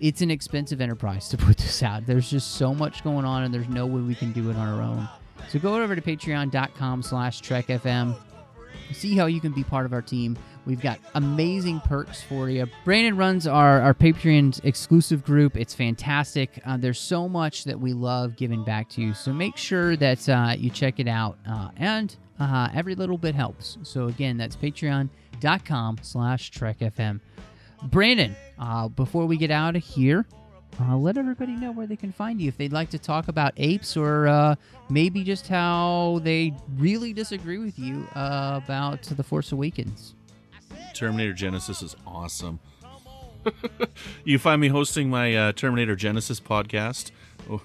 it's an expensive enterprise to put this out. There's just so much going on, and there's no way we can do it on our own. So go over to patreon.com slash trekfm. See how you can be part of our team. We've got amazing perks for you. Brandon runs our, our Patreon exclusive group. It's fantastic. Uh, there's so much that we love giving back to you. So make sure that uh, you check it out. Uh, and uh, every little bit helps. So again, that's patreon.com slash trekfm. Brandon, uh, before we get out of here, uh, let everybody know where they can find you if they'd like to talk about apes or uh, maybe just how they really disagree with you uh, about The Force Awakens. Terminator Genisys is awesome. you find me hosting my uh, Terminator Genisys podcast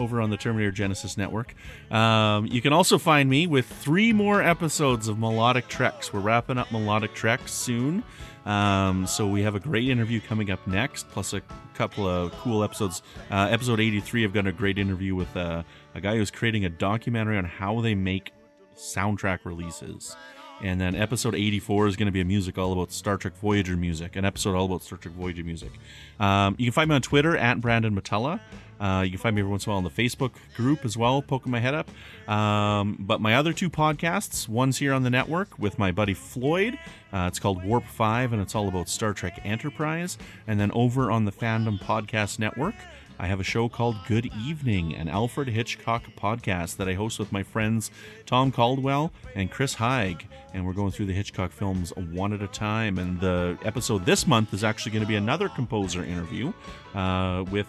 over on the Terminator Genisys network. Um, you can also find me with three more episodes of Melodic Treks. We're wrapping up Melodic Treks soon. Um, so we have a great interview coming up next, plus a couple of cool episodes. Uh, episode 83, I've got a great interview with uh, a guy who's creating a documentary on how they make soundtrack releases. And then episode 84 is going to be a music all about Star Trek Voyager music, an episode all about Star Trek Voyager music. Um, you can find me on Twitter at Brandon Mutala. Uh, you can find me every once in a while in the Facebook group as well, poking my head up. Um, but my other two podcasts, one's here on the network with my buddy Floyd. Uh, it's called Warp 5, and it's all about Star Trek Enterprise. And then over on the Fandom Podcast Network, I have a show called Good Evening, an Alfred Hitchcock podcast that I host with my friends Tom Caldwell and Chris Haig. And we're going through the Hitchcock films one at a time. And the episode this month is actually going to be another composer interview uh, with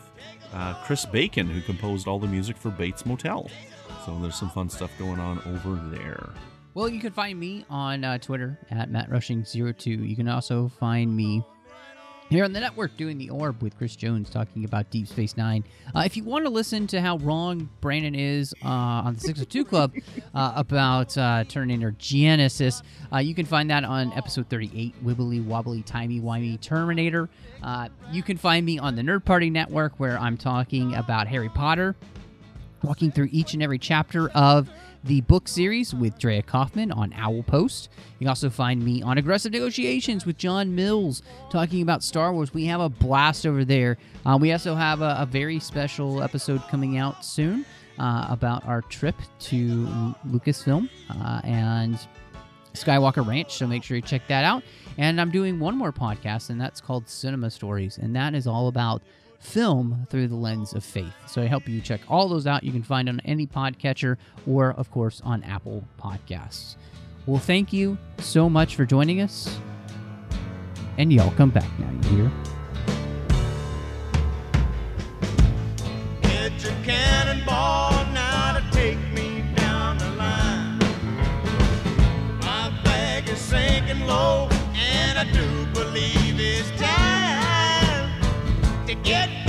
uh, Chris Bacon, who composed all the music for Bates Motel. So there's some fun stuff going on over there. Well, you can find me on uh, Twitter at MattRushing02. You can also find me here on the network doing the orb with Chris Jones talking about Deep Space Nine. Uh, if you want to listen to how wrong Brandon is uh, on the 602 Club uh, about uh, Terminator Genisys, uh, you can find that on episode 38, Wibbly Wobbly Timey Wimey Terminator. Uh, you can find me on the Nerd Party Network where I'm talking about Harry Potter, walking through each and every chapter of the book series with Drea Kaufman on Owl Post. You can also find me on Aggressive Negotiations with John Mills talking about Star Wars. We have a blast over there. Uh, we also have a, a, very special episode coming out soon uh, about our trip to Lucasfilm uh, and Skywalker Ranch, so make sure you check that out. And I'm doing one more podcast, and that's called Cinema Stories, and that is all about film through the lens of faith. So I help you check all those out. You can find on any podcatcher or, of course, on Apple Podcasts. Well, thank you so much for joining us. And y'all come back now, you hear? Get your cannonball Get